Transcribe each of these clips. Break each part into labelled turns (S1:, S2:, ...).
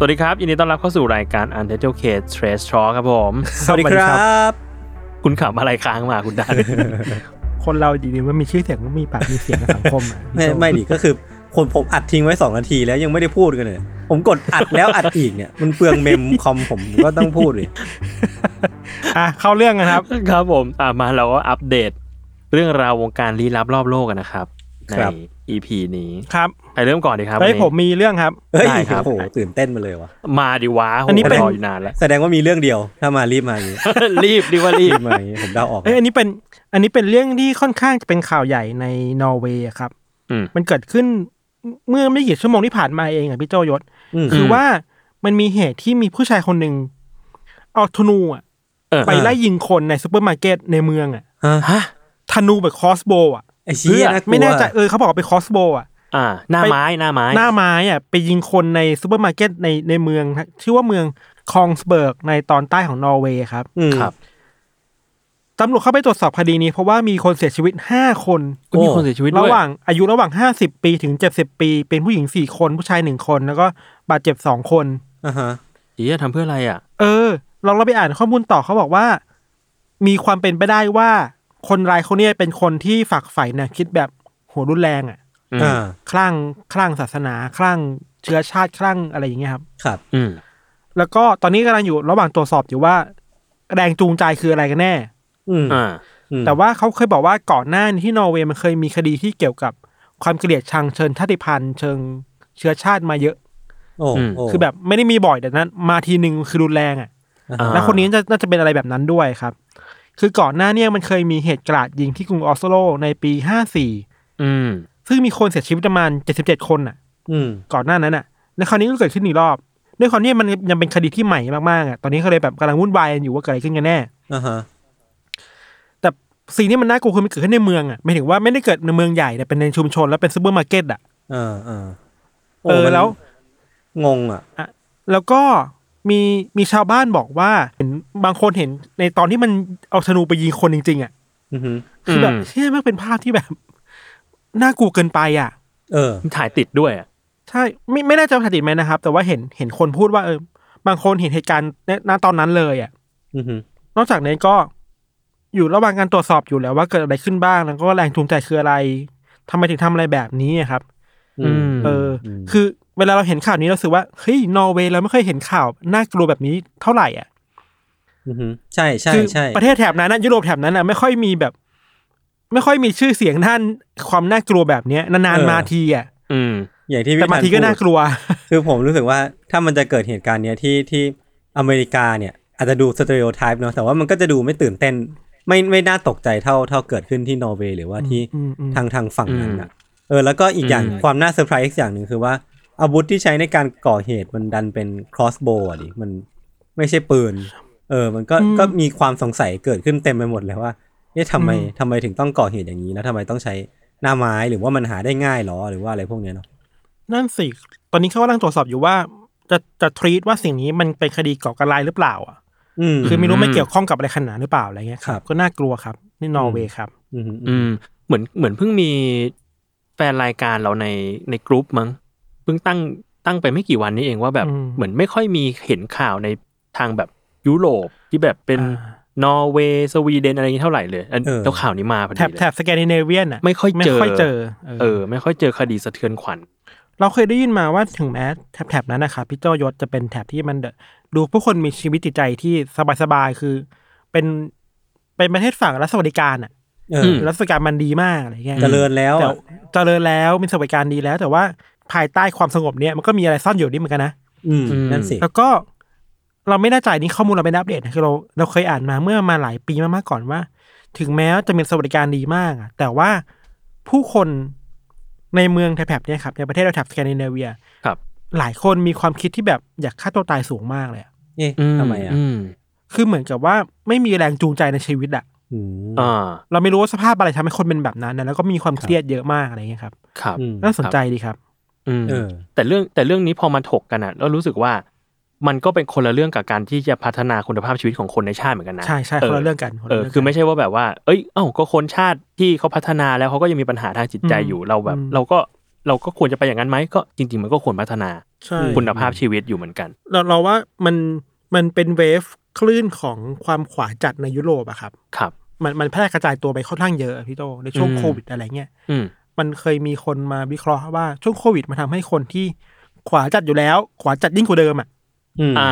S1: สวัสดีครับ ยินดีต้อนรับเข้าสู่รายการ Untitled Case Trace Talk ครับผม
S2: สวัสดีครับ
S1: คุณขำอะไรค้างมาคุณดัน
S3: คนเราดีๆมันมีชื่อเสียงมันมีปากมีเสียงในสังคมอะ
S2: ไม่ไม่ดิก็คือคนผมอัดทิ้งไว้2นาทีแล้วยังไม่ได้พูดกันเลย ผมกดอัดแล้วอัดอีกเนี่ย มันเปลืองเมมคอมผมก็ต้องพูดเลย
S3: อะเข้าเรื่องกันครับ
S1: ครับผมอะมาเราก็อัปเดต เรื่องราววงการลี้ลับรอบโลกกันนะครับใน
S2: ครับ
S1: EP นี้
S3: ครับ
S1: ใครเริ่มก่อนดีครับ
S3: เฮ้ย
S1: วันนี้
S3: ผมมีเรื่องครับ
S2: เฮ้ย
S1: ได้ครับ
S2: โอ้โหตื่นเต้นมาเลยวะ
S1: มาดิวะ
S3: อันนี้
S1: โห
S3: เป็น
S1: รออยู่นานแล้ว
S2: แสดงว่ามีเรื่องเดียวถ้ามารีบมาอย่างนี้
S1: รีบดีว่ารีบ
S2: รี
S1: บ
S2: มาอย่างนี้ผมเดาออก
S3: เอ้ยอันนี้เป็นอันนี้เป็นเรื่องที่ค่อนข้างจะเป็นข่าวใหญ่ในนอร์เวย์อะครับ
S1: อืม
S3: มันเกิดขึ้นเมื่อไม่กี่ชั่วโมงที่ผ่านมาเองอะพี่โจยศ
S2: อืม
S3: คือว่ามันมีเหตุที่มีผู้ชายคนหนึ่งเอาธนูอะ
S1: เออ
S3: ไปไล่ยิงคนในซูเปอร์มาร์เก็ตในเมืองอะ
S2: ฮะ
S1: ฮะ
S3: ธนูแบบ crossbow อะ
S2: ไอ้เชี้ยน่ากลัว
S3: ไม่แน่ใจเออเขาบอกว่าไป crossbow อะ
S1: อ่าหน้าไม้หน้าไม้
S3: หน้าไม้อะไปยิงคนในซูเปอร์มาร์เก็ตในในเมืองชื่อว่าเมืองคองสเบิร์กในตอนใต้ของนอร์เวย์ครับ
S2: อืม
S1: ครับ
S3: ตำรวจเข้าไปตรวจสอบคดีนี้เพราะว่ามีคนเสียชีวิตห้าคน
S1: ก็มีคนเสียชีวิตด้วยระ
S3: หว่างอายุระหว่างห้าสิบปีถึงเจ็ดสิบปี เป็นผู้หญิงสี่คนผู้ชายหนึ่งคน แล้วก็บาดเจ็บสองคน
S2: อ่าฮะ
S1: เฮียทำเพื่ออะไรอะ
S3: เออลองเราไปอ่านข้อมูลต่อเขาบอกว่า มีความเป็นไปได้ว่า คนร้ายคนเนี้ยเป็นคนที่ฝักใฝ่นะคิดแบบโหรุนแรงอะ
S1: อืม
S2: อ่า
S3: คลั่งคลั่งศาสนาคลั่งเชื้อชาติคลั่งอะไรอย่างเงี้ยครับ
S2: ครับ
S1: อืม
S3: แล้วก็ตอนนี้กำลังอยู่ระหว่างตรวจสอบอยู่ว่า แรงจูงใจคืออะไรกันแน่
S2: อืม
S1: อ่า
S2: อืม
S3: แต่ว่าเขาเคยบอกว่าก่อนหน้านี้ที่นอร์เวย์มันเคยมีคดีที่เกี่ยวกับความเกลียดชังเชิงชาติพันธุ์เชิงเชื้อชาติมาเยอะ
S2: โอ้
S1: อืม
S2: โอ้
S3: คือแบบไม่ได้มีบ่อยแต่นั้น มาทีหนึ่งคือรุนแรงอะ
S1: อ่า
S3: แล้วคนนี้จะน่าจะเป็นอะไรแบบนั้นด้วยครับ คือก่อนหน้าเนี่ยมันเคยมีเหตุกราดยิงที่กรุงออสโลในปีห้าสี่
S1: อืม
S3: ซึ่งมีคนเสียชีวิตประมาณเจ็ดสิบเจ็ดคนอะ
S2: อืม
S3: ก่อนหน้านั้นอะในคราวนี้ก็เกิดขึ้นอีกรอบ ด้วยความที่มันยังเป็นคดีที่ใหม่มากๆอะตอนนี้เขาเลยแบบกำลังวุ่นวายกันอยู่ว่าเกิดอะไรขึ้นกันแน่
S2: อ่าฮะ
S3: แต่สิ่งที่มันน่ากลัวคือมันเกิดขึ้นในเมืองอะไม่ถึงว่าไม่ได้เกิดในเมืองใหญ่แต่เป็นในชุมชนแล้วเป็นซูเปอร์มาร์เก็ตอะ
S2: อ่าอ่า
S3: เออ
S2: มัน
S3: แล้ว
S2: งงอะ
S3: แล้วก็ มีมีชาวบ้านบอกว่า เห็นบางคนเห็นในตอนที่มันเอาธนูไปยิงคนจริง ๆ อะ
S2: อือฮึ
S3: คือแบบ
S1: อืม
S3: เชื่อมันเป็นภาพที่แบบน่ากลัวเกินไปอะ
S2: เออ
S1: ถ่ายติดด้วยอะ
S3: ใช่ไม่ไม่แน่ใจว่าถ่ายติดไหมนะครับ แต่ว่าเห็นเห็นคนพูดว่าเออ บางคนเห็นเหตุการณ์ณณตอนนั้นเลยอะ
S2: อือฮึ
S3: นอกจากนี้ก็อยู่ระหว่างการตรวจสอบอยู่แล้วว่าเกิดอะไรขึ้นบ้างแล้วก็แรงจูงใจคืออะไรทำไมถึงทำอะไรแบบนี้อะครับ
S1: อืม
S3: เออคือ เวลาเราเห็นข่าวนี้เรารู้สึกว่าเฮ้ยนอร์เวย์เราไม่เคยเห็นข่าวน่ากลัวแบบนี้เท่าไหร่อะ
S2: อือฮึใช่ใช่
S3: คือ
S2: ใช่
S3: ประเทศแถบนั้นนะยุโรปแถบนั้นอะไม่ค่อยมีแบบ ไม่ค่อยมีชื่อเสียงด้านความน่ากลัวแบบเนี้ยนานๆมาทีอะ
S1: อืม
S2: อย่างที่
S3: แต่
S2: พี่
S3: บาง
S2: ธัน
S3: ทีก็
S2: พูด
S3: น่ากลัว
S2: คือผมรู้สึกว่าถ้ามันจะเกิดเหตุการณ์เนี้ยที่ที่อเมริกาเนี่ย อาจจะดู stereotype เนาะแต่ว่ามันก็จะดูไม่ตื่นเต้น ไม่ไม่น่าตกใจเท่าเท่าเกิดขึ้นที่นอร์เวย์หรือว่าที่
S3: อืมอืม
S2: ทางทางฝั่งนั้น
S1: อืม
S2: อะเออแล้วก็อีกอย่าง
S1: อืม
S2: ความน่าเซอร์ไพรส์อย่างหนึ่งคือว่า อาวุธที่ใช้ในการก่อเหตุมันดันเป็น crossbow อะดิ มันไม่ใช่ปืน เออ มันก็
S3: อืม
S2: ก็มีความสงสัยเกิดขึ้นเต็มไปหมดเลยว่าเอ๊ะทำไม
S3: อืม
S2: ทำไมถึงต้องก่อเหตุอย่างนี้แล้วทำไมต้องใช้หน้าไม้หรือว่ามันหาได้ง่ายหรอหรือว่าอะไรพวกเนี้ยเนาะ
S3: นั่นสิ ตอนนี้เขากำลังตรวจสอบอยู่ว่า จะจะ treat ว่าสิ่งนี้มันเป็นคดีก่อการร้ายหรือเปล่า อะ
S2: อืม
S3: คือไม่รู้ไม่เกี่ยวข้องกับอะไรขนาดหรือเปล่าอะไรเงี้ย
S2: ครับ
S3: ก็น่ากลัวครับ นี่นอร์เวย์ครับ
S2: อืมอื
S1: อื
S2: ม
S1: มเหมือนเหมือนเพิ่งมีแฟนรายการเราในในกรุ๊ปมั้งเพิ่งตั้งตั้งไปไม่กี่วันนี้เองว่าแบบ
S3: อืม
S1: เหมือนไม่ค่อยมีเห็นข่าวในทางแบบยุโรปที่แบบเป็น
S3: อ่า
S1: นอร์เวย์สวีเดนอะไรอย่างนี้เท่าไหร่เลยอันแล้วข่าวนี้มาพอดี
S3: แถบ
S1: เลย
S3: แถบสแกนดิเนเวียนอะ
S1: ไม่ค่อย
S3: ไม่
S1: เจอ
S3: ค่อยเจอ
S1: เออ ไม่ค่อยเจอคดีสะเทือนขวัญ
S3: เราเคยได้ยินมาว่าถึงแม้แถบแถบนั้นนะครับพี่โจยศจะเป็นแถบที่มันเดดูผู้คนมีชีวิตจิตใจที่สบายๆคือ เป็นเป็นประเทศฝั่งรัฐสวัสดิการอะ
S2: เออ
S3: รัฐสวัสดิการมันดีมากอะไรเงี้ย
S2: เจริญแล้ว
S3: แต่
S2: อะ
S3: เจริญแล้วมีสวัสดิการดีแล้ว แต่ว่า ภายใต้ความสงบเนี่ยมันก็มีอะไรซ่อนอยู่นี่เหมือนกันนะ
S2: อืมนั่นสิ
S3: แล้วก็เราไม่แน่ใจนี่ข้อมูลเราไม่ได้อัปเดตนะคือเราเราเคยอ่านมาเมื่อมาหลายปีมากๆก่อนว่า ถึงแม้จะมีสวัสดิการดีมากอะแต่ว่าผู้คนในเมืองแถบๆเนี่ยครับในประเทศแถบสแกนดิเนเวีย
S1: ครับ
S3: หลายคนมีความคิดที่แบบอยากฆ่าตัวตายสูงมากเลยอะ
S2: เอ๊ะทำไมอะ
S1: ม
S3: คือเหมือนกับว่าไม่มีแรงจูงใจในชีวิตอะ
S2: อืม
S1: อ่า
S3: เราไม่รู้ว่าสภาพอะไรทำให้คนเป็นแบบนั้นนะแล้วก็มีความเครียดเยอะมากอะไรเงี้ยครับ
S1: ครับ
S2: อืม
S3: น่าสนใจดีครับ
S1: อืม
S2: เออ
S1: แต่เรื่องแต่เรื่องนี้พอมาถกกันอะเรารู้สึกว่ามันก็เป็นคนละเรื่องกับการที่จะพัฒนาคุณภาพชีวิตของคนในชาติเหมือนกันนะ
S3: ใช่ใช่คนละเรื่องกันคนละ
S1: เออ
S3: เรื่องกัน
S1: คือไม่ใช่ว่าแบบว่า เอ้ยเอ้าก็คนชาติที่เขาพัฒนาแล้วเขาก็ยังมีปัญหาทางจิตใจ
S3: อืม
S1: อยู่เราแบบ
S3: อืม
S1: เราก็เราก็ควรจะไปอย่างนั้นไหมก็จริง ๆ มันก็ควรพัฒนา
S3: ใช่
S1: คุณภาพชีวิตอยู่เหมือนกัน
S3: เราเราว่ามันมันเป็นเวฟคลื่นของความขวาจัดในยุโรปอะครับ
S1: ครับ
S3: มันมันแพร่กระจายตัวไปค่อนข้างเยอะอะพี่โตในช่วง
S1: อืม
S3: โควิดอะไรเงี้ย
S1: อื ม
S3: มันเคยมีคนมาวิเคราะห์ว่าช่วงโควิดมันทำให้คนที่ขวาจัดอยู่แล้ว ขวาจัดยิ่งกว่าเดิมอะ
S2: อืม
S1: อ่า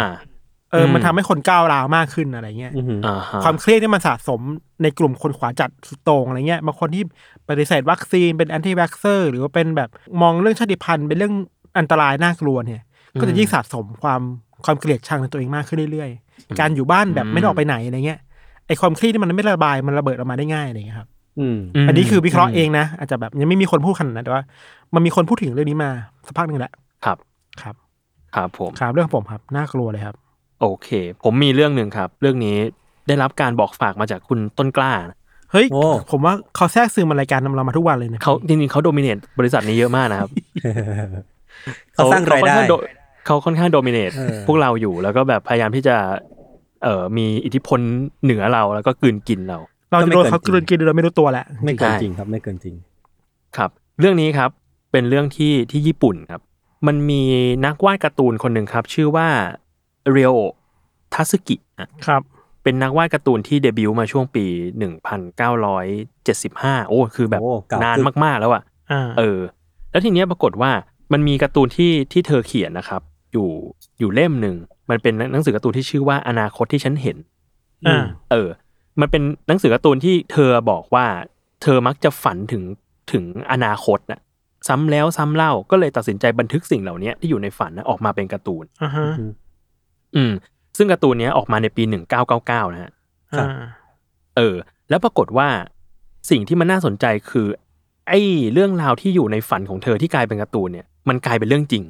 S3: เอออ
S1: ม
S3: มันทำให้คนก้าวร้าวมากขึ้นอะไรเงี้ย
S2: อืม
S1: อ่าฮะ
S3: ความเครียดที่มันสะสมในกลุ่มคนขวาจัดสุดโต่งอะไรเงี้ยบางคนที่ปฏิเสธวัคซีนเป็นแอนตี้วัคเซอร์ หรือว่าเป็นแบบมองเรื่องชาติพันธุ์เป็นเรื่องอันตรายน่ากลัวเนี่ย ก็จะยิ่งสะสมความความเกลียดชังในตัวเองมากขึ้นเรื่อยๆ การอยู่บ้านแบบไม่ได้ออกไปไหนอะไรเงี้ยไอความเครียดที่มันไม่ระบายมันระเบิดออกมาได้ง่ายอะไรเงี้ยครับ
S2: อืม
S3: อันนี้คือวิเคราะห์เองนะอาจจะแบบยังไม่มีคนพูดขนาดนั้นแต่ว่า มันมีคนพูดถึงเรื่องนี้มาสักพักหนึ่งแล้ว
S1: ครับ
S3: ครับ
S1: ครับผม
S3: ครับเรื่องของผมครับน่ากลัวเลยครับ
S1: โอเค ผมมีเรื่องหนึ่งครับ เรื่องนี้ได้รับการบอกฝากมาจากคุณต้นกล้านะ
S3: เฮ้ย
S2: โอ้
S3: ผมว่าเขาแทรกซึมมารายการเรามาทุกวันเลยนะ
S1: เขาจริงๆเขาโดมิเนตบริษัทนี้เยอะมากนะครับ
S2: เขาสร้างรายได้
S1: เขค่อนข้งโเขาค่อนข้างโดมิเนต
S2: เออ
S1: พวกเราอยู่แล้วก็แบบพยายามที่จะ เอ่อมีอิทธิพลเหนือเราแล้วก็กลืนกินเรา
S3: เราจะโดนเขากลืนกินโดยเราไม่รู้ตัวแหละ
S2: ไม่เกิน
S1: ใช่
S2: จริงครับไม่เกินจริง
S1: ครับ เรื่องนี้ครับเป็นเรื่องที่ที่ญี่ปุ่นครับ มันมีนักวาดการ์ตูนคนหนึ่งครับ ชื่อว่าเรียวทัสึกิอะ
S3: ครับ
S1: เป็นนักวาดการ์ตูนที่เดบิวต์มาช่วงปี 1975 โอ้คือแบบ
S2: โอ้เก่านา
S1: น
S2: กึก
S1: มากๆแล้วอะ
S3: อ่า
S1: เออ แล้วทีเนี้ยปรากฏว่ามันมีการ์ตูนที่ที่เธอเขียนนะครับ อยู่อยู่เล่มหนึ่งมันเป็นหนังสือการ์ตูนที่ชื่อว่าอนาคตที่ฉันเห็น
S3: อ่า
S1: เออ มันเป็นหนังสือการ์ตูนที่เธอบอกว่า เธอมักจะฝันถึงถึงอนาคตน่ะซ้ำแล้วซ้ำเล่าก็เลยตัดสินใจบันทึกสิ่งเหล่านี้ที่อยู่ในฝันนะออกมาเป็นการ์ตูน
S3: อ่าฮะ
S1: อืม ซึ่งการ์ตูนเนี้ยออกมาในปี1999นะฮะ
S2: ครับ
S3: อ่า
S1: เออ แล้วปรากฏว่าสิ่งที่มันน่าสนใจคือ ไอ้เรื่องราวที่อยู่ในฝันของเธอที่กลายเป็นการ์ตูนเนี่ย มันกลายเป็นเรื่องจริง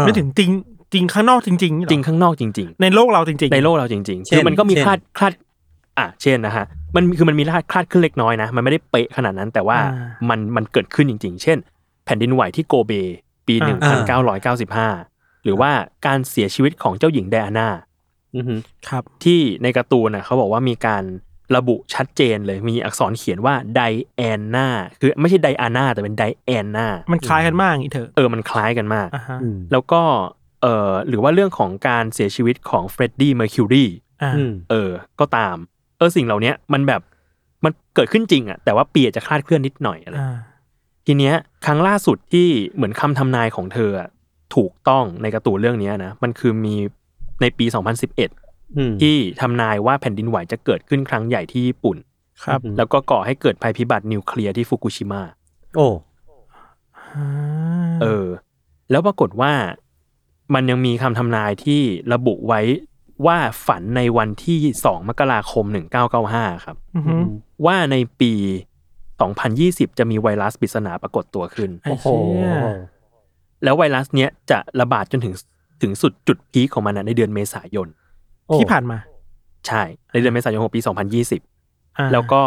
S3: ไม่ถึงจริงจริงข้างนอกจริงๆนี่หอ
S1: จริงข้างนอกจริง ๆ
S3: ในโลกเราจริง ๆ
S1: ในโลกเราจริงๆ
S2: เช่น
S1: คือมันก็มี
S2: เช่น
S1: คลาดคลาด อะเช่นนะฮะมันคือมันมีคลาดคลาดขึ้นเล็กน้อยนะ มันไม่ได้เป๊ะขนาดนั้น แต่ว่า
S3: อ่า
S1: มันมันเกิดขึ้นจริง ๆ เช่น แผ่นดินไหวที่โกเบปี
S3: อ่า
S1: 1995หรือว่าการเสียชีวิตของเจ้าหญิงไดอาน่า
S2: อือฮึ
S3: ครับ
S1: ที่ในการ์ตูนน่ะเขาบอกว่ามีการระบุชัดเจนเลยมีอักษรเขียนว่าไดแอนนาคือไม่ใช่ไดอาน่าแต่เป็นไดแอนนา
S3: มันคล้ายกันมากอีเถอะ
S1: เออมันคล้ายกันมาก
S3: อ่าฮะ
S2: อืม
S1: แล้วก็เออหรือว่าเรื่องของการเสียชีวิตของเฟรดดี้เมอร์คิวรี
S3: อ่า
S2: อืม
S1: เออก็ตามเออสิ่งเหล่าเนี้ยมันแบบมันเกิดขึ้นจริงอะแต่ว่าปีอาจจะคลาดเคลื่อนนิดหน่อยอะไร
S3: อ่า
S1: ทีเนี้ยครั้งล่าสุดที่เหมือนคำทำนายของเธออะถูกต้องในการ์ตูนเรื่องเนี้ยนะมันคือมีในปี 2011
S2: อืม
S1: ที่ทำนายว่าแผ่นดินไหวจะเกิดขึ้นครั้งใหญ่ที่ญี่ปุ่น
S3: ครับ
S2: อืม
S1: แล้วก็ก่อให้เกิดภัยพิบัตินิวเคลียร์ที่ฟุกุชิมะ
S2: โอ้
S1: เออ แล้วปรากฏว่ามันยังมีคำทำนายที่ระบุไว้ ว่าฝันในวันที่ 2 มกราคม 1995 ครับ
S3: อือฮึ
S1: ว่าในปี 2020 จะมีไวรัสปริศนาปรากฏตัวขึ้น
S3: ไอ้
S2: โอ้โห
S3: เชี่ย
S1: แล้วไวรัสเนี้ยจะระบาดจนถึงถึงสุดจุดพีคของมันนะในเดือนเมษายน
S2: โอ้
S3: ที่ผ่านมา
S1: ใช่ ในเดือนเมษายนของปี
S3: อ่า
S1: 2020 แล้วก็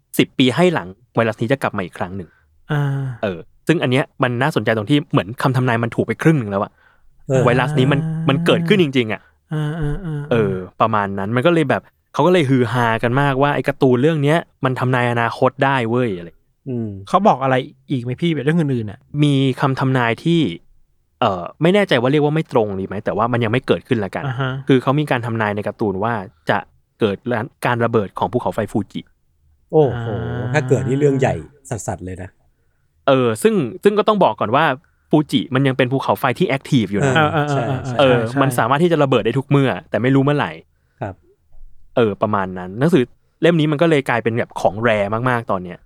S1: 10 ปีให้หลังไวรัสนี้จะกลับมาอีกครั้งหนึ่ง
S3: อ่า
S1: เออ ซึ่งอันเนี้ยมันน่าสนใจตรงที่เหมือนคำทำนายมันถูกไปครึ่งหนึ่งแล้วอะ
S2: เออ
S1: ไวรัสนี้มันมันเกิดขึ้นจริง ๆอะ
S3: อ่าอ่าอ่า
S1: เออ ประมาณนั้นมันก็เลยแบบเขาก็เลยฮือฮากันมากว่าไอ้การ์ตูนเรื่องเนี้ยมันทำนายอนาคตได้เว้ยอะไร
S2: อืม
S3: เขาบอกอะไรอีกไหมพี่แบบเรื่องอื่นๆอะ
S1: มีคำทำนายที่เอ่อไม่แน่ใจว่าเรียกว่าไม่ตรงหรือไหมแต่ว่ามันยังไม่เกิดขึ้นละกัน
S3: อ่าฮะ
S1: คือเขามีการทำนายในการ์ตูนว่าจะเกิดการระเบิดของภูเขาไฟฟูจิ
S2: โอ้โหถ้าเกิดนี่เรื่องใหญ่สัสๆเลยนะ
S1: เออซึ่งซึ่งก็ต้องบอกก่อนว่า ฟูจิมันยังเป็นภูเขาไฟที่ active อยู่นะ
S3: เออเออเออ
S2: ใช่
S3: เออ
S2: ใช่
S1: เออ
S3: ใช่
S1: มันสามารถที่จะระเบิดได้ทุกเมื่อ แต่ไม่รู้เมื่อไหร่
S2: ครับ
S1: เออ ประมาณนั้นหนังสือเล่มนี้มันก็เลยกลายเป็นแบบของ rare มากๆตอนเนี้ย